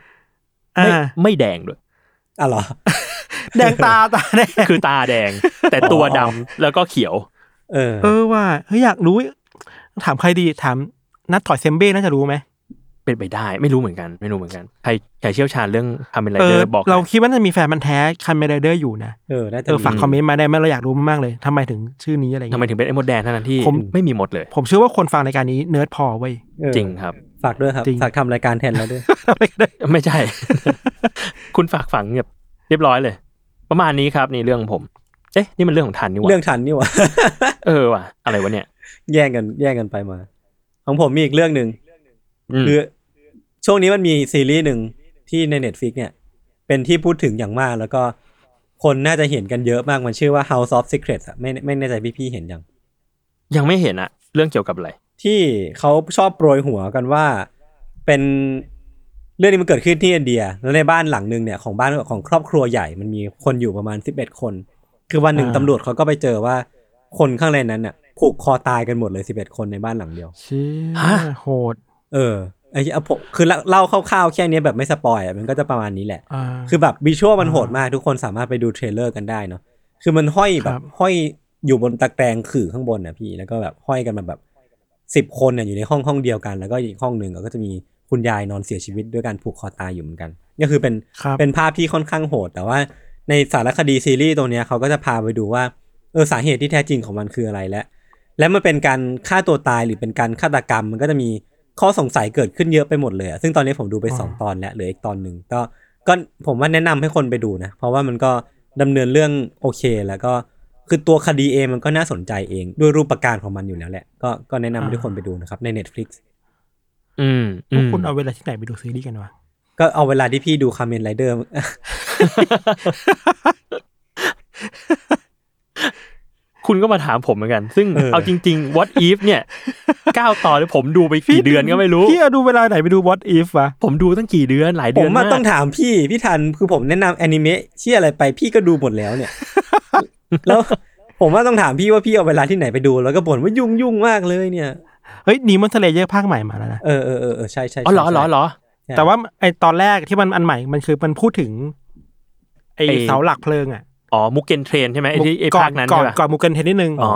S1: ไม่
S3: อ่า
S1: ไม่แดงด้วย
S2: อะเหรอ
S3: แดงตาตาแดง
S1: คือตาแดง แต่ตัวดำแล้วก็เขียว
S2: เออ
S3: เออว่าเฮ้ยอยากรู้ ถามใครดีถามนัดถอยเซมเบ้น่าจะรู้ไหม
S1: เป็นไปได้ไม่รู้เหมือนกัน ไม่รู้เหมือนกันใครใครเชี่ยวชาญเรื่องคาร์เมนไร
S3: เอ
S1: เดอ
S3: อ
S1: ร์บอก
S3: เรา
S1: หน่อย
S3: คิดว่าจะมีแฟนมันธุ์แท้คาร์เมนไรเดอร์อยู่นะ
S2: เออน่าจะ
S3: เออฝาก
S2: มี
S3: คอมเมนต์มาได้ไหมเราอยากรู้มากๆเลยทำไมถึงชื่อนี้อะไร
S1: ทำ
S3: เงี้
S1: ไม
S3: ย
S1: ถึงเป็นไอ้มดแดงเท่านั้นที่
S3: ผม
S1: ไม่มีมดเลย
S3: ผมเชื่อว่าคนฟังรายการนี้เนิร์ดพอเว้ย
S2: เออ
S1: จริงครับ
S2: ฝากด้วยครับ
S3: จริง
S2: ฝากทำรายการแทนเราด้วย
S3: อะไรก็ได้
S1: ไม่ใช่ คุณฝากฝังเงียบเรียบร้อยเลย ประมาณนี้ครับนี่เรื่องของผม เอ๊ะ นี่มันเรื่องของทันนี่หว่า
S2: เรื่องทันนี่หว่า
S1: เออว่ะ อะไรวะเนี่ย
S2: แย่งกัน แย่งกันไปมา ของผมมีอีกเรื่องหนึ่ง
S1: อืม
S2: คือช่วงนี้มันมีซีรีส์หนึ่งที่ใน Netflix เนี่ย เป็นที่พูดถึงอย่างมากแล้วก็คนน่าจะเห็นกันเยอะมากมันชื่อว่า House of Secrets อะไม่ไม่แน่ใจพี่ๆเห็นยัง
S1: ยังไม่เห็นอะเรื่องเกี่ยวกับอะไร
S2: ที่เขาชอบโปรยหัวกันว่าเป็นเรื่องนี้มันเกิดขึ้นที่อินเดีย แล้วในบ้านหลังหนึ่งเนี่ยของบ้านของครอบครัวใหญ่มันมีคนอยู่ประมาณสิบเอ็ดคน คือวันหนึ่ง
S3: อ่า
S2: ตำรวจเขาก็ไปเจอว่าคนข้างในนั้นน่ะผูกคอตายกันหมดเลยสิบเอ็ดคนในบ้านหลังเดียว
S3: เชี่ย
S1: ฮะ
S3: โหด
S2: เออไอ้เอาผมคือเล่าเล่าคร่าวๆแค่นี้แบบไม่ spoil อะมันก็จะประมาณนี้แหละ
S3: อ่า
S2: คือแบบ visual มัน
S3: อ่า
S2: โหดมากทุกคนสามารถไปดู trailer กันได้เนาะคือมันห้อยแบบ
S3: ครับ
S2: ห้อยอยู่บนตะแกรงขื่อข้างบนน่ะพี่แล้วก็แบบห้อยกันมาแบบ สิบคนเนี่ยอยู่ในห้องห้องเดียวกัน แล้วก็อีกห้องหนึ่งก็จะมีคุณยายนอนเสียชีวิตด้วยการผูกคอตายอยู่เหมือนกันก็คือเป็น
S3: ครับ
S2: เป็นภาพที่ค่อนข้างโหด แต่ว่าในสารคดีซีรีส์ตรงเนี้ยเขาก็จะพาไปดูว่าเออสาเหตุที่แท้จริงของมันคืออะไรและและมันเป็นการฆ่าตัวตายหรือเป็นการฆาตกรรม มันก็จะมีข้อสงสัยเกิดขึ้นเยอะไปหมดเลยอะซึ่งตอนนี้ผมดูไป
S3: อ๋อ
S2: สองตอนแล้วเหลืออีกตอนหนึ่งก็ก็ผมว่าแนะนำให้คนไปดูนะ เพราะว่ามันก็ดำเนินเรื่องโอเค แล้วก็ คือตัวคดีเองมันก็น่าสนใจเองด้วยรูปประการของมันอยู่แล้วแหละ ก็ก็แนะนำให้ทุกคนไปดูนะครับใน Netflix
S1: อืม
S3: พวกคุณเอาเวลาที่ไหนไปดูซีรีส์กันวะ
S2: ก็เอาเวลาที่พี่ดูคาเมนไรเดอร์
S1: คุณก็มาถามผมเหมือนกัน ซึ่ง
S2: เออ
S1: เอาจริง ๆ What If เนี่ยเก้าตอนเนี่ยผมดูไปกี่เดือนก็ไม่รู้
S3: พี่เอาดูเวลาไหนไปดู What If วะ
S1: ผมดูตั้งกี่เดือนหลาย
S2: ผ
S1: เดือ
S2: ม
S1: น
S2: มามา
S1: ก
S2: ต้องถามพี่ พี่ทันคือผมแนะนำแอนิเมะเชี่ยอะไรไปพี่ก็ดูหมดแล้วเนี่ย แล้วผมว่าต้องถามพี่ว่าพี่เอาเวลาที่ไหนไปดู แล้วก็บ่นว่ายุ่งยุ่งมากเลยเนี่ย
S3: เฮ้ยนีมันทะเลเยอร์ภาคใหม่มาแล้วนะ
S2: เออเออเออเออใช่ใช่
S1: อ๋อเหรอ
S2: ใช่
S1: เหรอเหรอ
S2: ใช่
S3: แต่ว่าไอตอนแรกที่มันอันใหม่มันคือมันพูดถึง ไอ
S1: ไอ้
S3: เสาหลักเพลิงอะ
S1: อ๋อมุกเกนเทรนใช่ไหมไอ้ที่ไอ้
S3: ก่อ
S1: ภานคนั้น
S3: ก่อ
S1: ใช่
S3: น
S1: ปะ
S3: ก่อนมูเกันเทนนิดนึง
S1: อ๋อ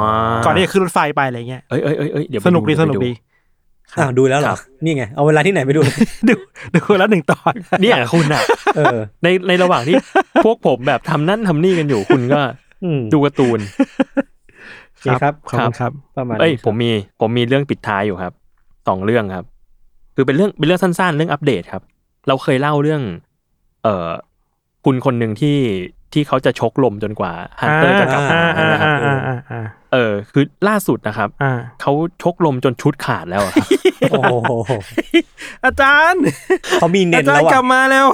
S3: ก่อนที่จะขึ้นรถไฟไปอะไรเงี้ย
S1: เอ้ยเอ้ยเอ้ยเอ้ยเดี๋ยวไป
S3: สนุกดี
S1: เยว
S3: ส
S1: ไป
S3: นุกดี
S2: อ้าวดูแล้วเหรอ นี่ไง เอาเวลาที่ไหนไปดู
S3: ดูดูแล้วหนึ่งตอน
S1: เนี่ยคุณอะ
S2: เออ
S1: ในในระหว่างที่พวกผมแบบทำนั่นทำนี่กันอยู่คุณก็
S2: อืม
S1: ดูการ์ตูน
S2: โอเคครับ
S3: ขอบคุณครับ
S2: ประมาณ
S1: เอ้ย
S2: นี้ครับ
S1: ผมมีผมมีเรื่องปิดท้ายอยู่ครับสองเรื่องครับ คือเป็นเรื่องเป็นเรื่องสั้นๆ เรื่องอัปเดตครับ เราเคยเล่าเรื่อง เอ่อคุณคนหนึ่งที่ที่เขาจะชกลมจนกว่าฮันเตอร์จะกลับมา
S3: อ่า
S1: ใช่ไหมครับ
S3: อ่าอ่าอ่า
S1: เออ คือล่าสุดนะครับ
S3: อ่า
S1: เขาชกลมจนชุดขาดแล้วอะครับ
S2: โอ้โห
S3: อาจารย์
S2: เขามีเน้
S3: อานจาร
S2: แล้ว
S3: ย์กลั
S2: อะ
S3: บมาแล้ว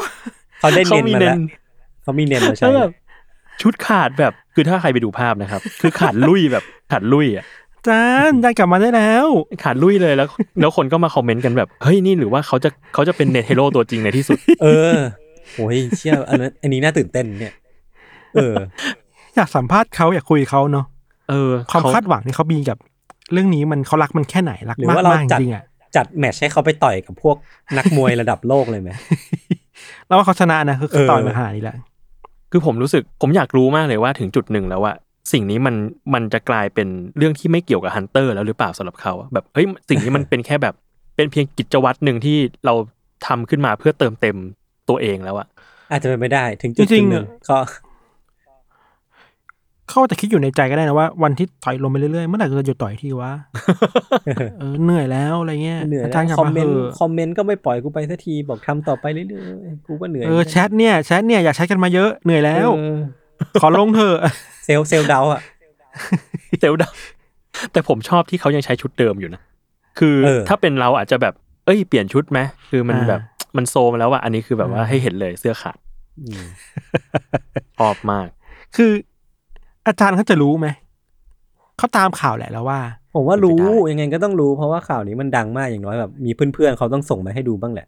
S2: เขาได้
S1: เขา
S2: เน้น
S1: มี
S2: มา
S1: เน้
S2: แล้ว
S1: น
S2: เขามีเน้นมาใช่
S1: แล้วแบบชุดขาดแบบ คือถ้าใครไปดูภาพนะครับ คือขาดลุยแบบขาดลุยอะ
S3: อาจารย์อาจารย์กลับมาได้แล้ว
S1: ขาดลุยเลยแล้ว แล้วคนก็มาคอมเมนต์กันแบบเฮ้ยนี่หรือว่าเขาจะเขาจะเป็นเนทเฮโร่ตัวจริงในที่สุด
S2: เออโอ้ยเชี่ยอันนั้นอันนี้น่าตื่นเต้นเนี่ย เออ
S3: อยากสัมภาษณ์เขาอยากคุยกับเขาเนาะ
S1: เออ
S3: ความ
S1: เข
S3: คาดหวังที่เขามีกับ เรื่องนี้มันเขารักมันแค่ไหนรัก
S2: หรือ
S3: มาก
S2: ว่าเรา
S3: มาก
S2: จัด
S3: จริงๆอะ
S2: จัดแมตช์ให้เขาไปต่อยกับพวกนักมวยระดับโลกเลยไหม
S3: แล้วว่าเขาชนะนะคือ
S2: เออ
S3: ต่อยมาขนาดนี้แหละ
S1: คือผมรู้สึกผมอยากรู้มากเลยว่าถึงจุดหนึ่งแล้วว่าสิ่งนี้มันมันจะกลายเป็นเรื่องที่ไม่เกี่ยวกับฮันเตอร์แล้วหรือเปล่าสำหรับเขาอะแบบเฮ้ยสิ่งนี้มันเป็นแค่แบบเป็นเพียงกิจวัตรหนึ่งที่เราทำขึ้นมาเพื่อเติมเต็มตัวเองแล้วอะ
S2: อาจจะเป็นไม่ได้ถึงจุด
S3: จริงๆ
S2: หนึ่ง
S3: อะ
S2: ก็
S3: เขาอาจจะคิดอยู่ในใจก็ได้นะว่าวันที่ต่อยลงไปเรื่อยๆเมื่อไหร่จะหยุดต่อยทีวะเออเหนื่อยแล้วอะไรเงี้ย
S2: เหนื่อย
S3: อา
S2: แล้
S3: จารย์
S2: ว
S3: กลับ
S2: คอม
S3: มา
S2: เม
S3: เถ
S2: นต์
S3: อะ
S2: คอมเมนต์ก็ไม่ปล่อยกูไปสักทีบอกทำต่อไปเรื่อยๆกูก็เหนื่อย
S3: เออแชทเนี่ยแชทเนี่ยอย่าแชทกันมาเยอะเหนื่อยแล้ว
S2: เออ
S3: ขอลงเถอะ
S2: เซลลเซลลเดาอะ
S1: เซลดาแต่ผมชอบที่เขายังใช้ชุดเดิมอยู่นะคือ
S2: เออ
S1: ถ้าเป็นเราอาจจะแบบ เอ้ยเปลี่ยนชุดไหมคือมัน
S3: อ่า
S1: แบบมันโซมแล้วอะอันนี้คือแบบว่าให้เห็นเลยเสื้อขาด
S2: อืม
S1: ชอบมาก
S3: คือ อาจารย์เขาจะรู้ไหมเขาตามข่าวแหละแล้วว่า
S2: ผมว่ารู้
S1: เป็นไปได้
S2: ยังไงก็ต้องรู้เพราะว่าข่าวนี้มันดังมากอย่างน้อยแบบมีเพื่อนๆเขาต้องส่งมาให้ดูบ้างแหละ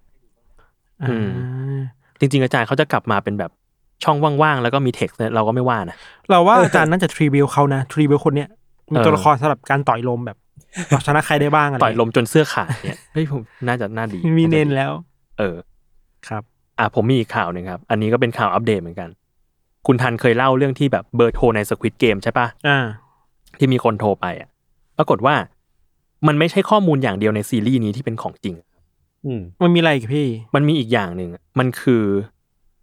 S1: อืม จริง ๆ อาจารย์เขาจะกลับมาเป็นแบบช่องว่างๆแล้วก็มีเท็กซ์เนี่ยเราก็ไม่ว่านะ
S3: เราว่าอาจารย์น่าจะทรีวิวเขานะทรีวิวคนเนี้ยมีตัว
S1: เออ
S3: ละครสำหรับการต่อยลมแบบเอาชนะใครได้บ้างอะไร
S1: ต่อยลมจนเสื้อขาดเนี่ยเฮ้ยผมน่าจะน่าดี
S3: มีเน้นแล้ว
S1: เออ
S3: ครับ
S1: อะผมมีอีกข่าวหนึ่งครับ อันนี้ก็เป็นข่าวอัปเดตเหมือนกัน คุณทันเคยเล่าเรื่องที่แบบเบอร์โทรในสควิตเกมใช่ปะ
S3: อ่า
S1: ที่มีคนโทรไปอะ ปรากฏว่า มันไม่ใช่ข้อมูลอย่างเดียวในซีรีส์นี้ที่เป็นของจริง
S2: อืม
S3: มันมีอะไรอีกพี่
S1: มันมีอีกอย่างหนึ่งอะมันคือ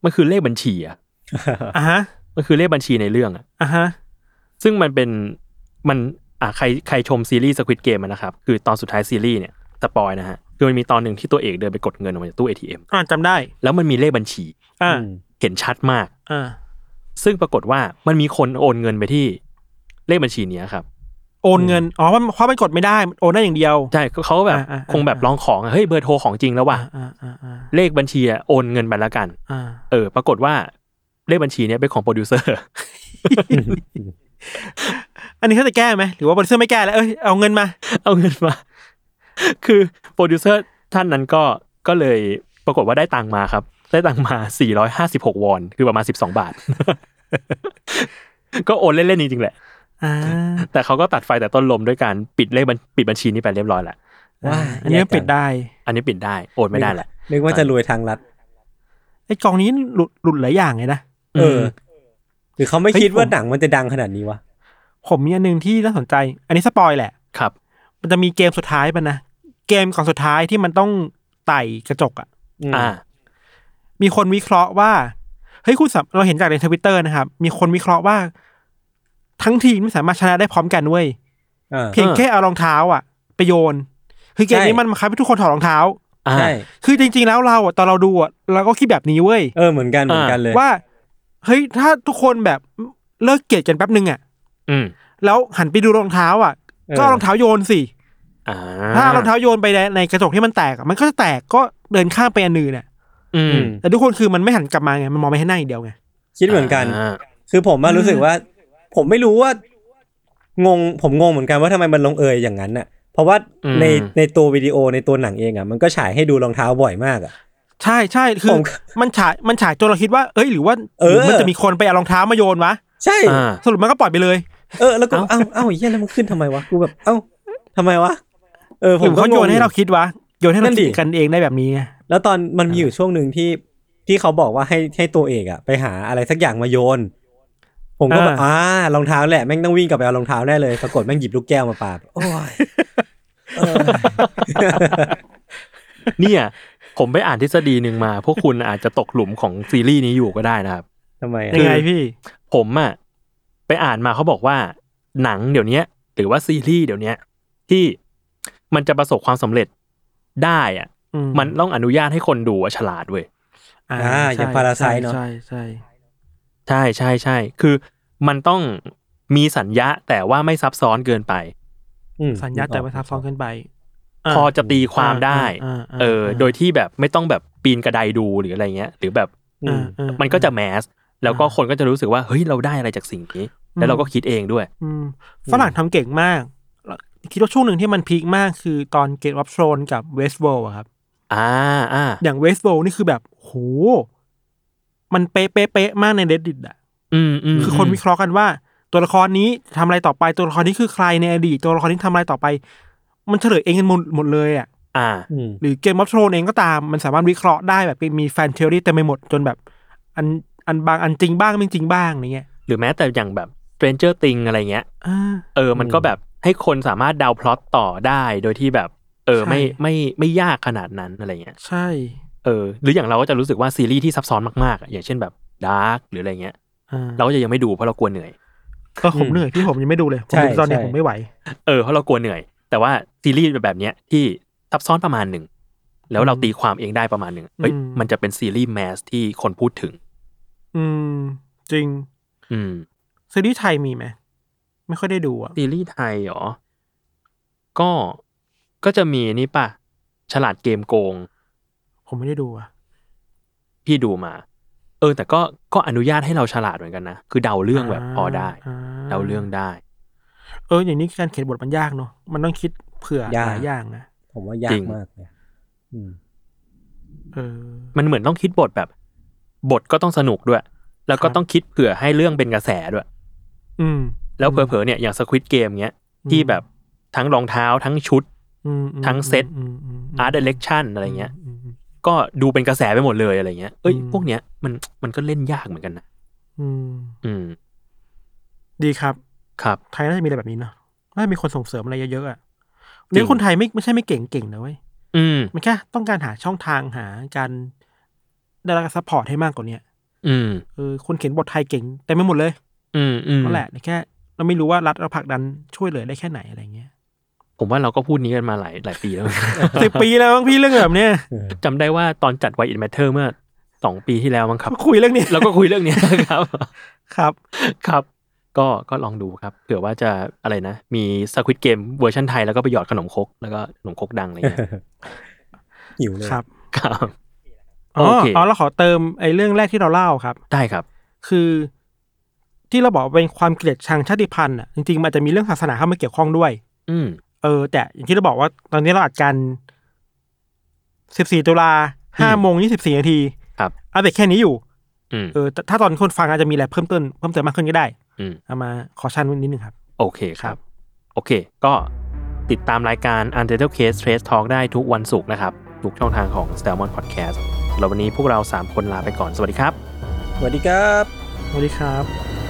S1: มันคือเลขบัญชีอะ
S3: อะฮะ
S1: มันคือเลขบัญชีในเรื่องอะ
S3: อะฮะ
S1: ซึ่งมันเป็นมันอะใครใครชมซีรีส์สควิตเกมนะครับ คือตอนสุดท้ายซีรีส์เนี่ยสปอยนะฮะคือมันมีตอนหนึ่งที่ตัวเอกเดินไปกดเงินออกมาจากตู้ ATM
S3: อ่าจำได้
S1: แล้วมันมีเลขบัญชี
S3: อ่า
S2: อืม
S1: เห็นชัดมาก
S3: อ่า
S1: ซึ่งปรากฏว่ามันมีคนโอนเงินไปที่เลขบัญชีเนี้ยครับ
S3: โอนเงิน อ๋อเพราะเพราะมันกดไม่ได้มันโอนได้อย่างเดียว
S1: ใช่เขาก็แบบ
S3: อ่าอ่า
S1: คงแบบลองของอะเฮ้ยเบอร์โทรของจริงแล้วว่ะ
S3: อ่าอ่าอ่า
S1: เลขบัญชีอะโอนเงินไปแล้วกัน
S3: อ่า
S1: เออ ปรากฏว่าเลขบัญชีเนี้ยเป็นของโปรดิวเซอร์
S3: อันนี้เขาจะแก้ไหมหรือว่าโปรดิวเซอร์ไม่แก้แล้วเอ้ยเอาเงินมา
S1: เอาเงินมา คือโปรดิวเซอร์ท่านนั้นก็ก็เลยปรากฏว่าได้ตังค์มาครับ ได้ตังค์มา 456 วอน คือประมาณ 12 บาท ก็โอนเล่นๆจริงๆแหละ
S3: อ่า
S1: แต่เขาก็ตัดไฟแต่ต้นลมด้วยการปิดเลขบัญปิดบัญชีนี้ไปเรียบร้อยแล้ว
S2: ว้า
S3: อันนี้มันปิดได้
S1: อันนี้ปิดได้ โอนไม่ได้แหละ
S2: นึกว่าจะรวยทางลัด
S3: ไอ้กองนี้หลุดหลุดหลายอย่างเลยนะ
S2: เออ หรือเขาไม่
S3: เฮ้ย
S2: คิดว่า
S3: ผม
S2: หนังมันจะดังขนาดนี้วะ
S3: ผมมีอันหนึ่งที่น่าสนใจ อันนี้สปอยแหละ
S1: ครับ
S3: มันจะมีเกมสุดท้ายมันนะเกมก่อนสุดท้ายที่มันต้องไต่กระจกอะ่ะ
S2: อืม
S1: อ่า
S3: มีคนวิเคราะห์ว่าเฮ้ยคุณสามเราเห็นจากในทวิตเตอร์นะครับ มีคนวิเคราะห์ว่า ทั้งทีมไม่สามารถชนะได้พร้อมกันเว้ย
S2: อ่า
S3: เพียงแค่เอารองเท้า อะ ไปโยน คือเกมนี้
S2: ใช่
S3: มันบังคับให้ทุกคนถอดรองเท้า
S1: อ่า
S2: ใช่
S3: คือจริง ๆ แล้วเราอะตอนเราดูอะเราก็คิดแบบนี้เว้ย
S2: เออเหมือนกันเหมือนกันเลย
S3: ว่าเฮ้ยถ้าทุกคนแบบเลิกเกลียดกันแป๊บหนึ่งอะ
S1: อืม
S3: แล้วหันไปดูรองเท้า อะ
S2: เออ
S3: ก็เอารองเท้าโยนสิ
S1: อ่า
S3: ถ้าเอารองเท้าโยนไปในในกระจกที่มันแตกอะมันก็จะแตกก็เดินข้ามไปอันอื่นเนี่ย
S1: อืม
S2: อืม
S3: แต่ทุกคนคือมันไม่หันกลับมาไงมันมองไปให้หน้าอย่างเดียวไง
S2: คิดเหมือนกันาคือผมว่ารู้สึกว่า ผมไม่รู้ว่างงผมงงเหมือนกันว่าทำไมมันลงเอยอย่างนั้นน่ะ เพราะว่า
S1: อืม
S2: ในในตัววิดีโอในตัวหนังเองอะมันก็ฉายให้ดูรองเท้าบ่อยมากอะ
S3: ใช่ใช่คือ
S2: ผม
S3: มันฉายมันฉายจนเราคิดว่า เอ้ยหรือว่า
S2: เออ
S3: หรือมันจะมีคนไปเอารองเท้ามาโยนวะ
S2: ใช่
S1: อ่า
S3: สรุปมันก็ปล่อยไปเลย
S2: เออแล้วก็
S1: เอ้า
S2: เอ้าเอ้าไอ้เหี้ยแล้วมันขึ้นทำไมวะกูแบบเอ้าทำไมวะเออผ
S3: หรื
S2: ม
S3: อ
S2: ก็
S3: เขาโยนให้เรา
S2: งง
S3: คิดวะ โยนให้เรา
S2: นั่นดิ
S3: คิดกันเองได้แบบนี้ไง
S2: แล้วตอนมันมีอยู่ช่วงหนึ่งที่ที่เขาบอกว่าให้ให้ตัวเอกอะไปหาอะไรสักอย่างมาโยน ผมก็แบบอ่ารองเท้าแหละแม่งต้องวิ่งกลับไปเอารองเท้าแน่เลยปรากฏแม่งหยิบลูกแก้วมาปาโอ้ยเออ
S1: เนี่ยผมไปอ่านทฤษฎีหนึ่งมา พวกคุณอาจจะตกหลุมของซีรีส์นี้อยู่ก็ได้นะครับ
S2: ทำไมอะ
S3: ยังไงพี่
S1: ผมอะไปอ่านมาเขาบอกว่า หนังเดี๋ยวเนี้ยหรือว่าซีรีส์เดี๋ยวเนี้ยที่มันจะประสบความสำเร็จ ได้อะ
S3: อืม
S1: มันต้องอนุญาตให้คนดูอะฉลาดเว้ย
S3: อ่า
S2: อ่าอย่าง
S3: ใช่
S2: Parasite เนอะ
S3: ใช่ใช่
S1: ใช่ใช่ใช่คือมันต้องมีสัญญาแต่ว่าไม่ซับซ้อนเกินไป
S2: อืม
S3: สัญญาแต่ไม่ซับซ้อนเกินไป
S1: พอจะตีความได้
S3: อ่าอ่า
S1: เออ โดยที่แบบไม่ต้องแบบปีนกระไดดูหรืออะไรเงี้ย หรือแบบ
S2: อืม
S3: อ่า
S1: มันก็จะแมสแล้วก็คนก็จะรู้สึกว่าเฮ้ยเราได้อะไรจากสิ่งนี้ แล้วเราก็คิดเองด้วย
S3: อืมฝรั่งทำเก่งมากแล้ว คิดว่าช่วงหนึ่งที่มันพีคมากคือตอนเกตออฟโ o นกับเวส t ์ o อะครับ
S1: อ่าอ่า
S3: อย่างเวส t ์ o นี่คือแบบโหมันเป๊ะเป๊ะเป๊ะมากในเด d ดิ t อะ
S1: อืมอืม
S3: คือคนวิเคราะห์กันว่า ตัวละครนี้ทำอะไรต่อไปตัวละครนี้คือใครในอดีตตัวละครนี้ทำอะไรต่อไป มันเฉลยเองกันหมดหมดเลยอะ
S1: อ่า
S2: อืม
S3: หรือเกมออฟโ o นเองก็ตามมันสามารถวิเคราะห์ได้แบบมีแฟนเทอรี่เต็มไปหมดจนแบบ อันอันบางอันจริงบ้างไม่จริงบ้างอะไรเงี้ย
S1: หรือแม้แต่อย่างแบบ Stranger Things อะไรเงี้ย
S3: อ่า
S1: เออ มันก็แบบ ให้คนสามารถเดาพล็อตต่อได้โดยที่แบบ เออ
S3: ใช่
S1: ไม่ไม่ไม่ยากขนาดนั้นอะไรเงี้ย
S3: ใช่
S1: เออ หรืออย่างเราก็จะรู้สึกว่าซีรีส์ที่ซับซ้อนมากๆอะอย่างเช่นแบบ Dark หรืออะไรเงี้ย
S3: อ่า
S1: เราก็จะยังไม่ดูเพราะเรากลัวเหนื่อย
S3: ก็ผมเหนื่อยพี่ผมยังไม่ดูเลยผม
S2: ใช่
S3: ดูตอนเนี้ย
S2: ใช่
S3: ผมไม่ไหว
S1: เออเพราะเรากลัวเหนื่อย แต่ว่าซีรีส์แบบเนี้ยที่ซับซ้อนประมาณหนึ่งแล้วเราตีความเองได้ประมาณหนึ่งเฮ้ย
S3: อืม
S1: มันจะเป็นซีรีส์ mass ที่คนพูดถึง
S3: อืม จริง
S1: อืม
S3: ซีรีส์ไทยมีไหม ไม่ค่อยได้ดูอะ
S1: ซีรีส์ไทยเหรอ ก็ก็จะมีนี่ป่ะ ฉลาดเกมโกง
S3: ผมไม่ได้ดูอะ
S1: พี่ดูมา เออ แต่ก็ก็อนุญาตให้เราฉลาดเหมือนกันนะ คือเดาเรื่องแบบพอได้าเดาเรื่องได้
S3: เออ อย่างนี้การเขียนบทมันยากเนาะมันต้องคิดเผื่อยา
S2: ก
S3: หลายอย่างนะ
S2: ผมว่ายา
S1: จริ
S2: ก
S1: ง
S2: มากเลยอืม
S3: เออ
S1: มันเหมือนต้องคิดบทแบบ บทก็ต้องสนุกด้วย แล้วก็
S3: ครับ
S1: ต้องคิดเผื่อให้เรื่องเป็นกระแสด้วย
S3: อืม
S1: แล้วเผลอๆเนี่ยอย่าง Squid Game เงี้ยที่แบบทั้งรองเท้าทั้งชุด
S3: อืมอืม
S1: ทั้งเซต
S3: อืมอืม
S1: art direction อะไรเงี้ย
S3: อืมอืม
S1: ก็ดูเป็นกระแสไปหมดเลยอะไรเงี้ย เอ้ย
S3: อืม
S1: พวกเนี้ยมันมันก็เล่นยากเหมือนกันนะ
S3: อืม
S1: อืม
S3: ดีครับ
S1: ครับ
S3: ไทยน่าจะมีอะไรแบบนี้เนาะน่าจะมีคนส่งเสริมอะไรเยอะๆอะเนี่ยคนไทยไม่ไม่ใช่ไม่เก่งเก่งนะเว้ย
S1: อืม
S3: มันแค่ต้องการหาช่องทางหาการได้รับการ support ให้มากกว่าเนี้ย
S1: อืม
S3: เออคนเขียนบทไทยเก่งเต็มไปหมดเลย
S1: อืมอืม
S3: นั่นแหละแต่แค่ เราไม่รู้ว่ารัฐเราผลักดันช่วยเหลือได้แค่ไหนอะไรเงี้ย
S1: ผมว่าเราก็พูดนี้กันมาหลายหลายปีแล้ว
S3: สิบปีแล้วมั้งพี่เรื่องแบบเนี้ย
S1: จำได้ว่าตอนจัด Why it Matter เมื่อสองปีที่แล้วมั้งครับ
S3: คุยเรื่องนี้
S1: เราก็คุยเรื่องเนี้ยครับ
S3: ครับ
S1: ครับ ก็ก็ลองดูครับ เผื่อว่าจะอะไรนะ มีสควิตเกมเวอร์ชันไทยแล้วก็ไปหยอดขนมครกแล้วก็ขนมครกดังอะไรเงี้ย
S2: หิวเลย
S3: ครับ
S1: ครับ
S3: อ๋อ
S1: โอเค
S3: อ๋อเราขอเติมไอ้เรื่องแรกที่เราเล่าครับ
S1: ได้ครับ
S3: คือ ที่เราบอกว่าเป็นความเกลียดชังชาติพันธุ์อะจริงๆมันอาจจะมีเรื่องศาสนาเข้ามาเกี่ยวข้องด้วย
S1: อืม
S3: เออ แต่อย่างที่เราบอกว่าตอนนี้เราอัดกันสิบสี่ตุลาห้าโมงยี่สิบสี่นาที
S1: ครับ
S3: อัปเดตแค่นี้อยู่
S1: อืม
S3: เออแต่ถ้าตอนคนฟังอาจจะมีอะไรเพิ่มเติมเพิ่มเติมมากขึ้นก็ได้
S1: อืม
S3: เอามาขอชันนิดนึงครับ
S1: โอเคครับ โอเค ก็ติดตามรายการ Untitled Case Trace Talk ได้ทุกวันศุกร์นะครับ ทุกช่องทางของ s t a l m o n Podcast แล้ววันนี้พวกเรา 3 คนลาไปก่อน สวัสดีครับ
S2: สวัสดีครับ
S3: สวัสดีครับ